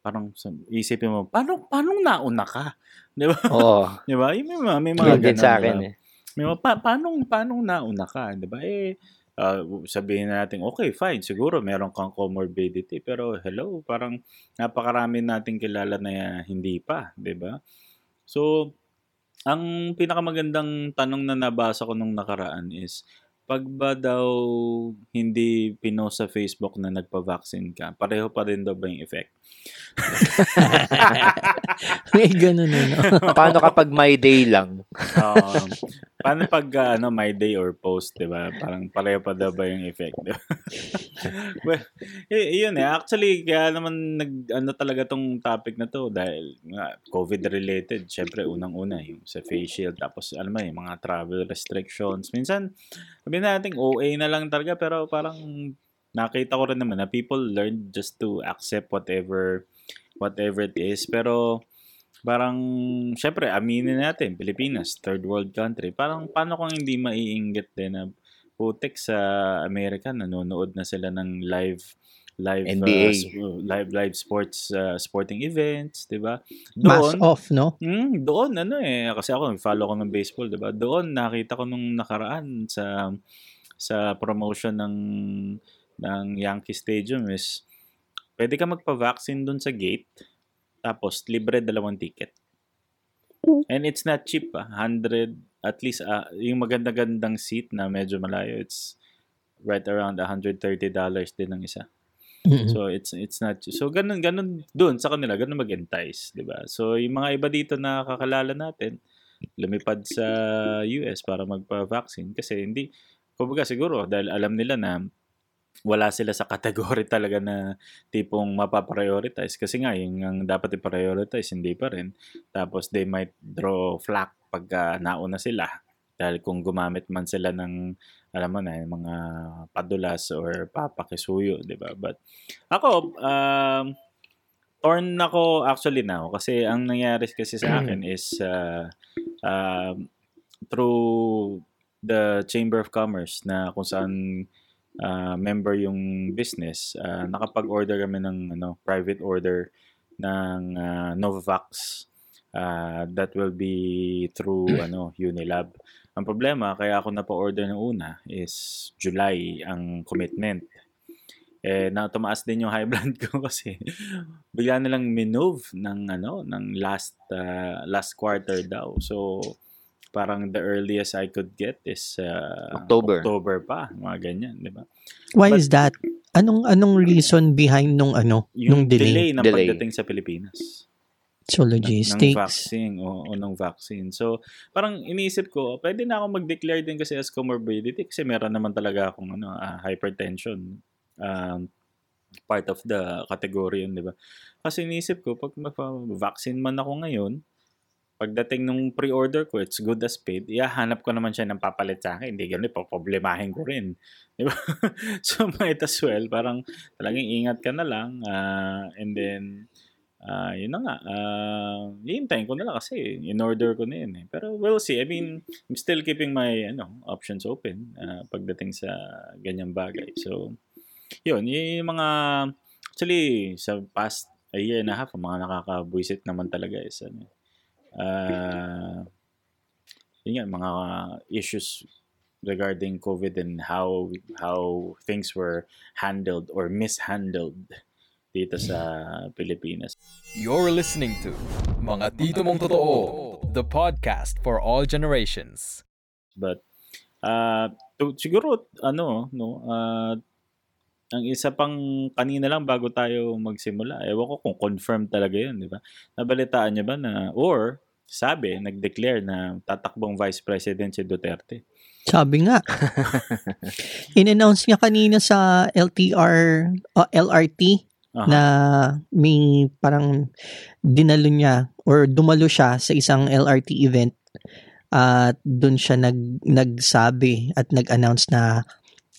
parang isipin mo, paano, paano nauna ka? Di ba? Oo. Di ba? May mga, may mga ganun, sa akin ba? eh. May mga, pa, paano, paano nauna ka? Di ba? Eh, ah, sabihin na natin, okay, fine, siguro meron kang comorbidity, pero hello, parang napakarami nating kilala na hindi pa, di ba? So, ang pinakamagandang tanong na nabasa ko nung nakaraan is, pag ba daw hindi pinost sa Facebook na nagpa-vaccine ka, pareho pa rin daw ba yung effect? May ganun eh, no? Paano kapag my day lang? Um, paano pag uh, ano, my day or post, di ba? Parang pareho pa daw ba yung effect? di ba? well, y- yun eh. Actually, kaya naman nag, ano talaga tong topic na to dahil nga, COVID-related. Siyempre, unang-una yung sa face shield. Tapos, alam mo yung mga travel restrictions. Minsan, sabihin natin, OA na lang talaga pero parang nakita ko rin naman na people learn just to accept whatever whatever it is. Pero, parang, syempre, aminin natin, Pilipinas, third world country. Parang, paano kung hindi maiinggit din na putik sa Amerika, nanonood na sila ng live live uh, NBA. sp- live live sports uh, sporting events, 'di ba? Doon, off, no? Mm, doon ano eh kasi ako nag-follow ko ng baseball, 'di ba? Doon nakita ko nung nakaraan sa sa promotion ng ng Yankee Stadium is pwede ka magpa-vaccine doon sa gate tapos libre dalawang ticket. And it's not cheap ah. 100 at least ah, yung maganda-gandang seat na medyo malayo it's right around $130 din ang isa. So it's it's not so ganun ganun doon sa kanila ganun mag-entice, 'di ba? So yung mga iba dito na kakalala natin lumipad sa US para magpa-vaccine kasi hindi kumbaga siguro dahil alam nila na wala sila sa category talaga na tipong mapaprioritize. Kasi nga yung ang dapat i-prioritize hindi pa rin. Tapos they might draw flack pagka nauna sila. Dahil kung gumamit man sila ng alam mo na yung mga padulas or papakisuyo, 'di ba? But ako um torn ako actually now. Kasi ang nangyari kasi sa akin is uh, um, through the Chamber of Commerce na kung saan uh, member yung business, uh, nakapag-order kami ng ano, private order ng uh, Novavax uh, that will be through ano Unilab. Ang problema, kaya ako napa-order ng una is July ang commitment. Eh, na tumaas din yung high blood ko kasi bigla nilang minove ng ano ng last uh, last quarter daw. So parang the earliest I could get is uh, October. October pa, mga ganyan, di ba? Why But- is that? Anong anong reason behind nung ano, nung Yung delay? delay, ng Delay. pagdating sa Pilipinas. So ng logistics. vaccine o, o ng vaccine. So, parang iniisip ko, pwede na ako mag-declare din kasi as comorbidity kasi meron naman talaga akong ano, ah, hypertension. Um, part of the category yun, di ba? Kasi iniisip ko, pag vaccine man ako ngayon, pagdating nung pre-order ko, it's good as paid, ihahanap ko naman siya ng papalit sa akin. Hindi ganun, problemahin ko rin. Di ba? so, might as well, parang talagang ingat ka na lang. ah, and then, Ah, yun na nga. Uh, hihintayin ko na lang kasi in order ko na yun eh. Pero we'll see. I mean, I'm still keeping my ano, options open ah, pagdating sa ganyang bagay. So, yun. Yun yung mga, actually, sa past a year and a half, mga nakakabuisit naman talaga is ano, ah, yun nga, mga issues regarding COVID and how how things were handled or mishandled dito sa Pilipinas. You're listening to Mga Tito Mong Totoo, the podcast for all generations. But uh, to, siguro ano no uh, ang isa pang kanina lang bago tayo magsimula, ewan ko kung confirm talaga yun, di ba? Nabalitaan niyo ba na, or sabi, nag-declare na tatakbong Vice President si Duterte. Sabi nga. In-announce niya kanina sa LTR, o LRT, Aha. na may parang dinalo niya or dumalo siya sa isang LRT event at doon siya nag nagsabi at nag-announce na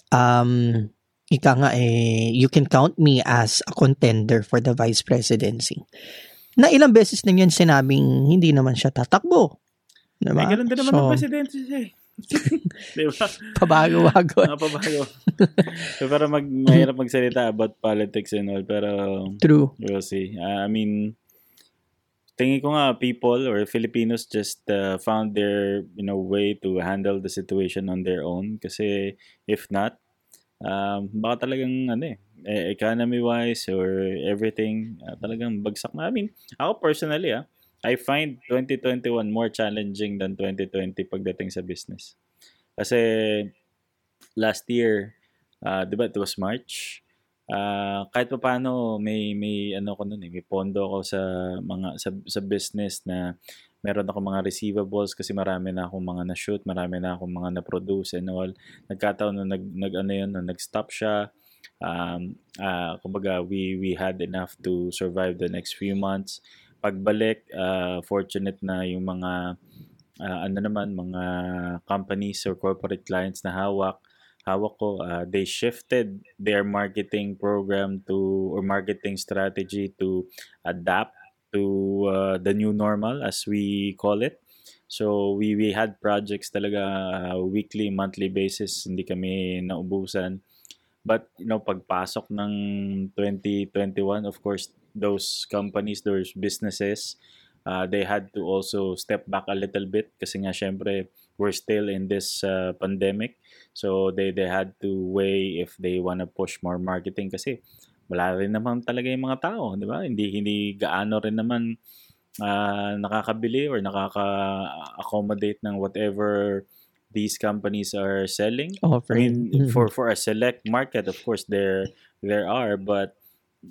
um ika nga eh you can count me as a contender for the vice presidency. Na ilang beses na niyan sinabing hindi naman siya tatakbo. Diba? Ay, ganun din naman So, ang presidente siya eh. di ba? pabago-bago. Napabago. so, para mag, mahirap magsalita about politics and all, pero True. We'll see. Uh, I mean, tingin ko nga people or Filipinos just uh, found their you know way to handle the situation on their own kasi if not um, baka talagang ano eh eh, economy wise or everything uh, talagang bagsak na. I mean, ako personally ah I find 2021 more challenging than 2020 pagdating sa business. Kasi last year, uh, 'di ba, it was March. Ah, kahit pa paano may may ano ko noon eh, may pondo ako sa mga sa, sa business na meron ako mga receivables kasi marami na akong mga na-shoot, marami na akong mga na-produce and all. Nagkataon na nag, nag ano yun, na nag-stop siya. Um, ah, kumbaga, we, we had enough to survive the next few months. Pagbalik, ah, fortunate na yung mga ah, ano naman, mga companies or corporate clients na hawak, hawak ko, uh, they shifted their marketing program to or marketing strategy to adapt to uh, the new normal as we call it. So we we had projects talaga uh, weekly, monthly basis, hindi kami naubusan. But you know, pagpasok ng 2021, of course, those companies, those businesses, uh, they had to also step back a little bit kasi nga syempre we're still in this uh, pandemic. So they they had to weigh if they want to push more marketing kasi wala rin naman talaga yung mga tao, di ba? Hindi hindi gaano rin naman ah, nakakabili or nakaka-accommodate ng whatever these companies are selling. I Offering. mean, Mhm. for for a select market, of course, they're there are, but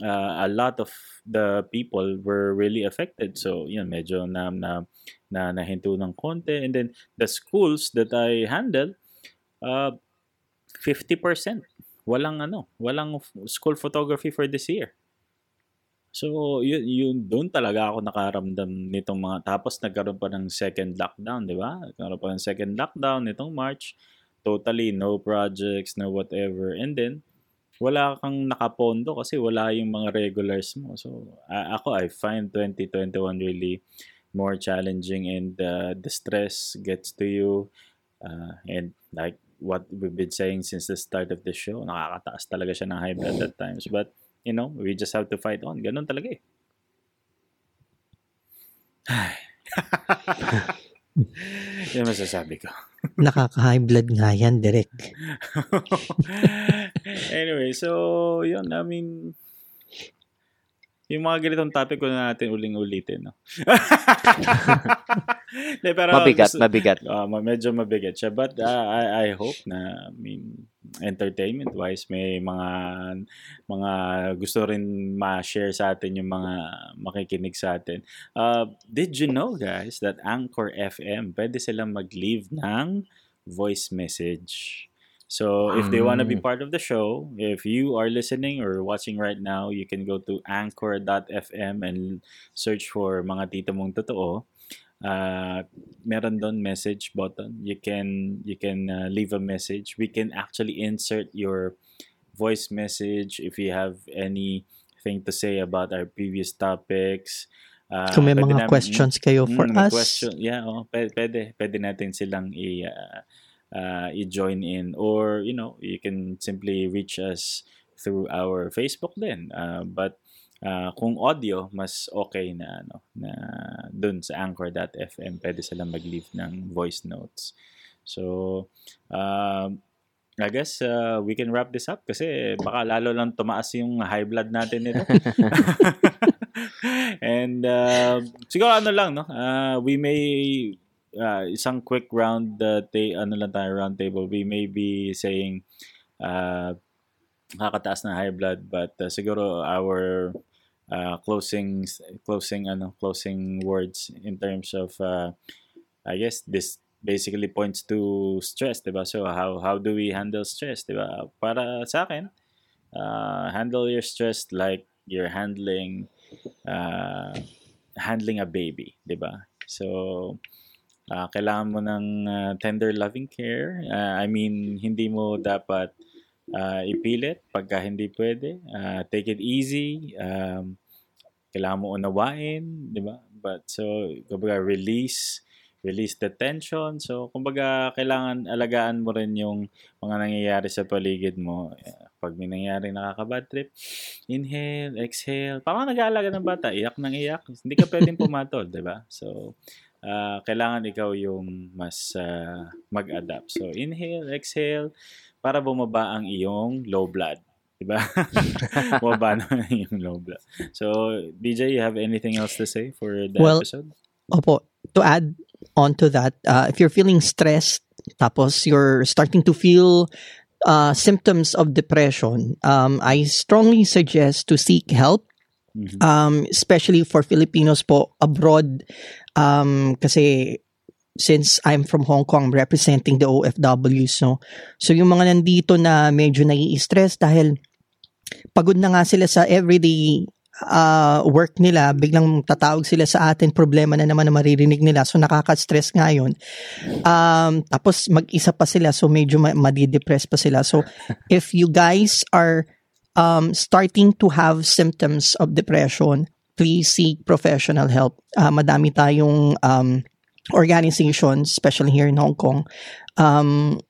uh, a lot of the people were really affected. So, yun, medyo na, na, na nahinto ng konti. And then, the schools that I handle, uh, 50%. Walang ano, walang school photography for this year. So, yun, yun doon talaga ako nakaramdam nitong mga, tapos nagkaroon pa ng second lockdown, di ba? Nagkaroon pa ng second lockdown nitong March. Totally no projects, no whatever. And then, wala kang nakapondo kasi wala yung mga regulars mo. So, a- ako, I find 2021 really more challenging and uh, the stress gets to you. Uh, and like what we've been saying since the start of the show, nakakataas talaga siya ng high blood at times. But, you know, we just have to fight on. Ganun talaga eh. Ay. Yan masasabi ko. Nakaka-high blood nga yan, direct. anyway, so, yun, I mean, yung mga ganitong topic ko na natin uling-ulitin, no? De, pero Mabigat, gusto- mabigat. Ma- medyo mabigat siya. But ah, I, I hope na, I mean, entertainment-wise, may mga mga gusto rin ma-share sa atin yung mga makikinig sa atin. Uh, did you know, guys, that Anchor FM, pwede silang mag-leave ng voice message. So, if they want to be Mm. part of the show, if you are listening or watching right now, you can go to anchor.fm and search for mga tito mong totoo. Uh, meron doon message button. You can you can uh, leave a message. We can actually insert your voice message if you have anything to say about our previous topics. Uh, Kung may mga namin- questions kayo for Mm, us, question. Yeah, oh, pwede, pwede natin silang i, uh, uh, i-join in or, you know, you can simply reach us through our Facebook din. Uh, but uh, kung audio, mas okay na, ano, na dun sa anchor.fm, pwede silang mag-leave ng voice notes. So, um, I guess uh, we can wrap this up kasi baka lalo lang tumaas yung high blood natin nito. And uh, siguro ano lang no, uh, we may uh, isang quick round uh, ta- ano lang tayo round table. We may be saying uh, nakakataas na high blood but uh, siguro our uh, closing closing ano closing words in terms of uh, I guess this basically points to stress, ba? So how how do we handle stress, ba? Para sa akin, uh, handle your stress like you're handling uh, handling a baby, ba? So uh, kailangan mo ng uh, tender loving care. Uh, I mean, hindi mo dapat uh, ipilit pagka hindi pwede. Uh, take it easy. Um, kailangan mo unawain, 'di ba? But so kumbaga release release the tension. So, kumbaga, kailangan alagaan mo rin yung mga nangyayari sa paligid mo. Pag may nangyayari nakaka-bad trip, inhale, exhale. Parang nag-aalaga ng bata, iyak ng iyak. Hindi ka pwedeng pumatol, di ba? So, ah, kailangan ikaw yung mas ah, mag-adapt. So, inhale, exhale, para bumaba ang iyong low blood. Diba? bumaba na yung low blood. So, DJ, you have anything else to say for the Well, episode? Opo, to add on to that, uh, if you're feeling stressed, tapos you're starting to feel uh, symptoms of depression, um, I strongly suggest to seek help, Mhm. um, especially for Filipinos po abroad, um, kasi since I'm from Hong Kong representing the OFWs, no? So yung mga nandito na medyo nai-stress dahil pagod na nga sila sa everyday uh, work nila, biglang tatawag sila sa atin, problema na naman na maririnig nila. So, nakaka-stress nga yun. Um, tapos, mag-isa pa sila. So, medyo ma- madidepress pa sila. So, if you guys are um, starting to have symptoms of depression, please seek professional help. Uh, madami tayong um, organizations, especially here in Hong Kong, um,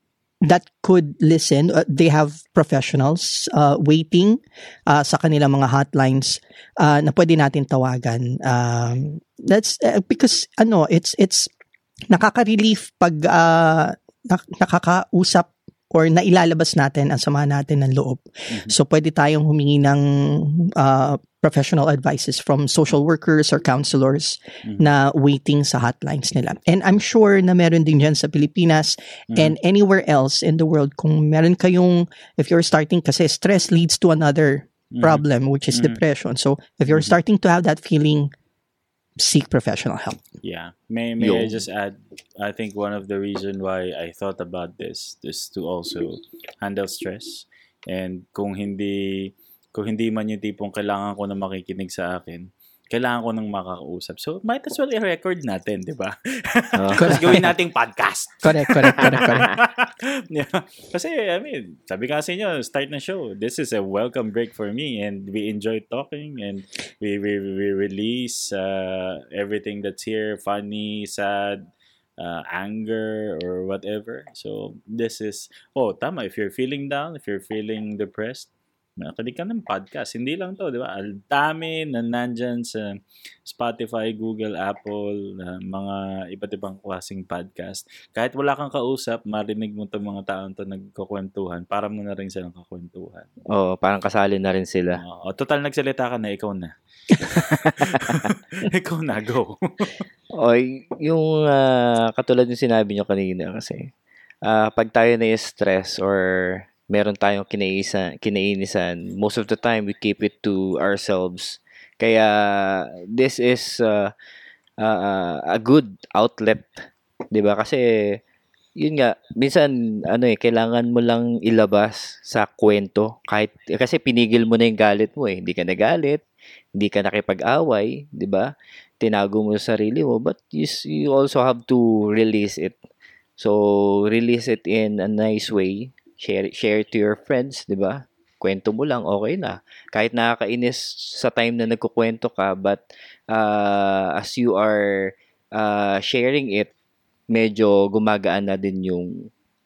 that could listen. Uh, they have professionals uh, waiting uh, sa kanilang mga hotlines uh, na pwede natin tawagan. Um, that's uh, because ano, it's it's nakaka-relief pag uh, nak- nakakausap or nailalabas natin ang sama natin ng loob. So pwede tayong humingi ng uh, professional advices from social workers or counselors Mhm. na waiting sa hotlines nila. And I'm sure na meron din dyan sa Pilipinas Mhm. and anywhere else in the world kung meron kayong, if you're starting, kasi stress leads to another Mhm. problem which is Mhm. depression. So if you're Mhm. starting to have that feeling, seek professional help. Yeah. May may I just add I think one of the reason why I thought about this is to also handle stress and kung hindi kung hindi man yung tipong kailangan ko na makikinig sa akin, kailangan ko nang makakausap. So, might as well i-record natin, di ba? Ah. Tapos gawin nating podcast. Correct, correct, correct, correct. yeah. Kasi, I mean, sabi nga sa inyo, start na show. This is a welcome break for me and we enjoy talking and we, we, we release uh, everything that's here, funny, sad, uh, anger, or whatever. So, this is, oh, tama, if you're feeling down, if you're feeling depressed, nakinig ka ng podcast. Hindi lang to, di ba? Ang dami na nandyan sa Spotify, Google, Apple, na mga iba't ibang klaseng podcast. Kahit wala kang kausap, marinig mo itong mga taon to nagkukwentuhan, para mo na rin silang kakwentuhan. Oo, parang kasali na rin sila. Oo. total nagsalita ka na, ikaw na. ikaw na, go. Oy, yung ah, katulad yung sinabi nyo kanina kasi ah, pag tayo na stress or meron tayong kinaisan, kinainisan, most of the time we keep it to ourselves. Kaya this is ah, ah, a good outlet, 'di ba? Kasi yun nga, minsan ano eh, kailangan mo lang ilabas sa kwento kahit kasi pinigil mo na yung galit mo eh. Hindi ka nagalit, hindi ka nakipag-away, 'di ba? tinago mo sa sarili mo but you, you also have to release it so release it in a nice way share share to your friends di ba? Kwento mo lang okay na. Kahit nakakainis sa time na nagkukwento ka but uh, as you are uh, sharing it medyo gumagaan na din yung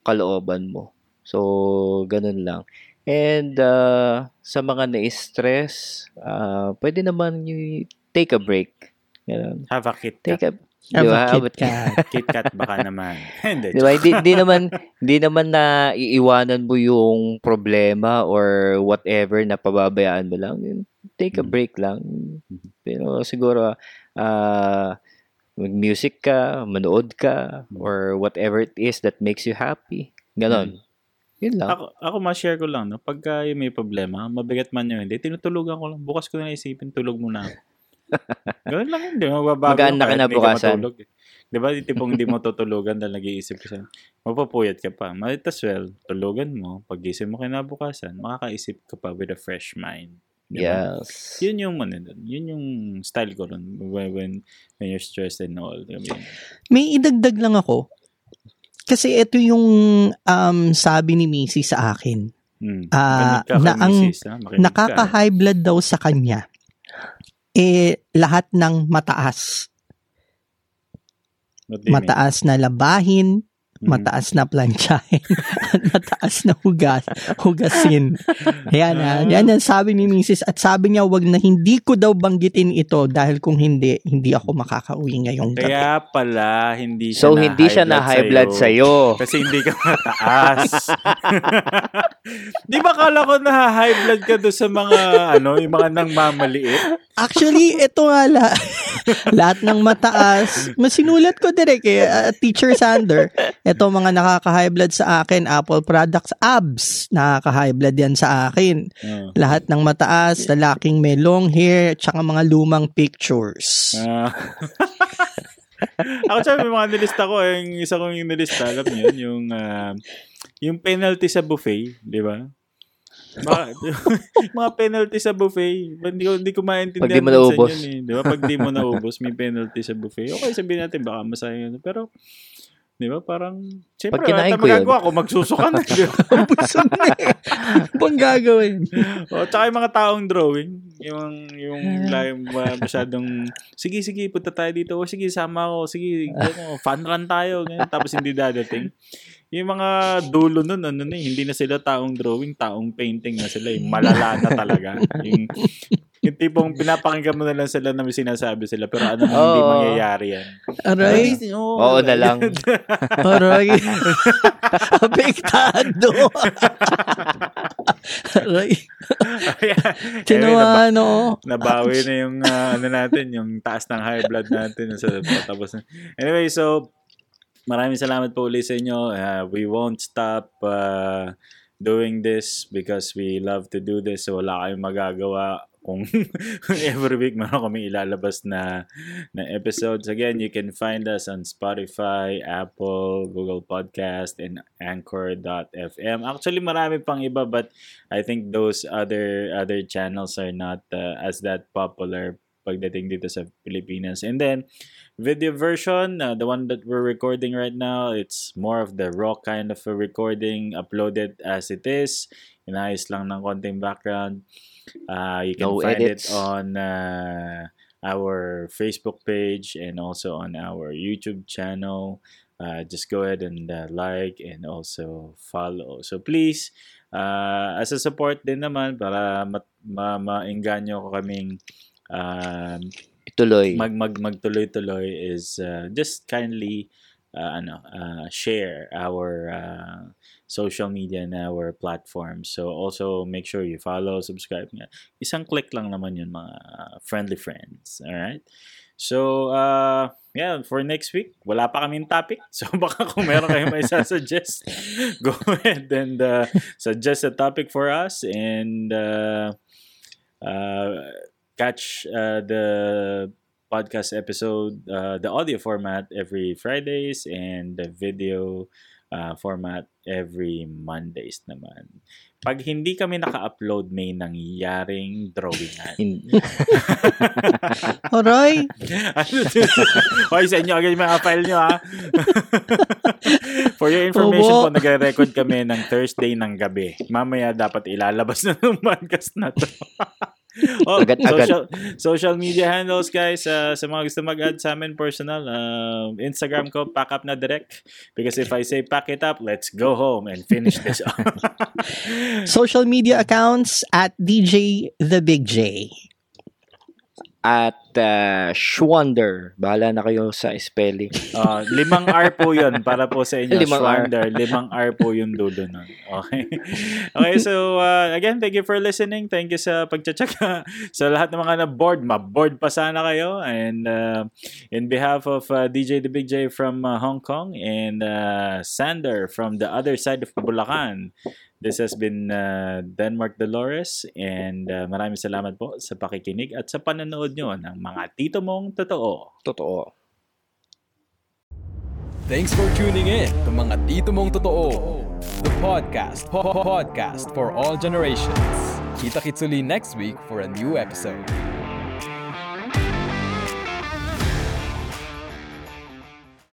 kalooban mo. So ganun lang. And uh, sa mga na-stress uh, pwede naman you take a break. Ganun. Have a Kit Take a Di ba? Have a Kit Kat. Kit Kat baka naman. Hindi. Di ba? Hindi, hindi naman, hindi naman na iiwanan mo yung problema or whatever na pababayaan mo lang. Take a Mhm. break lang. Pero siguro, ah mag-music ka, manood ka, or whatever it is that makes you happy. Ganon. Yun lang. Ako, ako ma-share ko lang, no? pagka yung may problema, mabigat man yun, hindi, tinutulugan ko lang. Bukas ko na isipin, tulog muna ako. Ganun lang yun, di ba? Mababago Magaan na hindi ka kinabukasan. matulog, eh. Di ba, tipong hindi mo tutulugan dahil nag-iisip ka siya. Mapapuyat ka pa. Might as well, tulugan mo. Pag gising mo kinabukasan, makakaisip ka pa with a fresh mind. Di ba? Yes. Yun yung, ano, dun. yun yung style ko ron when, when, when you're stressed and all. I mean, May idagdag lang ako. Kasi ito yung um, sabi ni Missy sa akin. hmm. Ka, na ang misis, ka. Nakaka-high blood daw sa kanya. Eh, lahat ng mataas. Mataas na labahin. Mataas na planchahin, at mataas na hugas, hugasin. Yan, ah, yan ang sabi ni Mrs. At sabi niya, wag na hindi ko daw banggitin ito dahil kung hindi, hindi ako makakauwi ngayong gabi. Kaya pala, hindi siya So, na hindi siya na high blood sa'yo. Kasi hindi ka mataas. Di ba kala ko na high blood ka doon sa mga, ano, yung mga nang mamaliit? Actually, ito nga la, lahat ng mataas, masinulat ko direct eh, uh, Teacher Sander, ito mga nakaka-high blood sa akin, Apple products, abs, nakaka-high blood yan sa akin. Oh. Lahat ng mataas, lalaking may long hair, tsaka mga lumang pictures. Ah. Ako sabi, may mga nilista ko, eh, yung isa kong yung nilista, alam niyo yun, yung, ah, yung penalty sa buffet, di ba? Mga, mga penalty sa buffet. Hindi ko, hindi ko maintindihan. Pag di mo naubos. Yun, eh. Di ba? Pag di mo naubos, may penalty sa buffet. Okay, sabihin natin, baka masayang yun. Pero, di ba, parang, siyempre, Pag kinain ko tayong yun. magagawa ko, magsusuka na. Busog na eh. Bang gagawin? o, tsaka yung mga taong drawing, yung, yung, yung masyadong, sige, sige, punta tayo dito. O, sige, sama ako. Sige, ano, fun run tayo. Ganyan. Tapos hindi dadating. Yung mga dulo nun, ano na, eh, hindi na sila taong drawing, taong painting na sila. Yung malala na talaga. Yung, yung tipong pinapakinggan mo na lang sila na may sinasabi sila pero ano hindi Oo. mangyayari yan. Aray, Oo, Oo na lang. aray. Apektado. aray. naba- no? nabawi na yung ah, ano natin, yung taas ng high blood natin sa tapos na. Anyway, so maraming salamat po ulit sa inyo. Uh, we won't stop uh, doing this because we love to do this. So wala kayong magagawa kung every week meron kami ilalabas na na episodes. Again, you can find us on Spotify, Apple, Google Podcast, and Anchor.fm. Actually, marami pang iba but I think those other other channels are not uh, as that popular pagdating dito sa Pilipinas. And then, video version, uh, the one that we're recording right now, it's more of the raw kind of a recording, uploaded as it is. Inayos lang ng konting background. Uh, you can No find edits. it on uh, our Facebook page and also on our YouTube channel. Uh, just go ahead and uh, like and also follow. So please, uh, as a support din naman para ma- maengganyo ko kaming um, Ituloy. mag mag magtuloy-tuloy is uh, just kindly uh, ano uh, share our uh, social media and our platform. So also make sure you follow, subscribe nga. Isang click lang naman yun mga friendly friends. All right? So uh yeah, for next week, wala pa kaming topic. So baka kung meron kayong may suggest, go ahead and uh, suggest a topic for us and uh, uh, catch uh, the podcast episode, uh, the audio format every Fridays and the video uh, format every Mondays naman. Pag hindi kami naka-upload, may nangyaring drawingan. Aray, Hoy, sa inyo agad yung mga file nyo, ha? For your information Obo. po, nagre-record kami ng Thursday ng gabi. Mamaya dapat ilalabas na ng podcast na to. oh, Agad-agad. social, social media handles, guys. uh, sa mga gusto mag-add sa amin personal, uh, Instagram ko, pack up na direct. Because if I say pack it up, let's go home and finish this up. social media accounts at DJ The Big J. At uh, Schwander. Bahala na kayo sa spelling. Uh, limang R po yun para po sa inyo. Limang R. Schwander. Limang R po yung dulo nun. Okay. Okay, so uh, again, thank you for listening. Thank you sa pagtsatsaga sa lahat ng mga na-board. Ma-board pa sana kayo. And uh, in behalf of uh, DJ The Big J from uh, Hong Kong and uh, Sander from the other side of Bulacan, This has been uh, Denmark Dolores and uh, maraming salamat po sa pakikinig at sa panonood nyo ng mga tito mong totoo. Totoo. Thanks for tuning in to Mga Tito Mong Totoo, the podcast, po- po- podcast for all generations. Kita kitsuli next week for a new episode.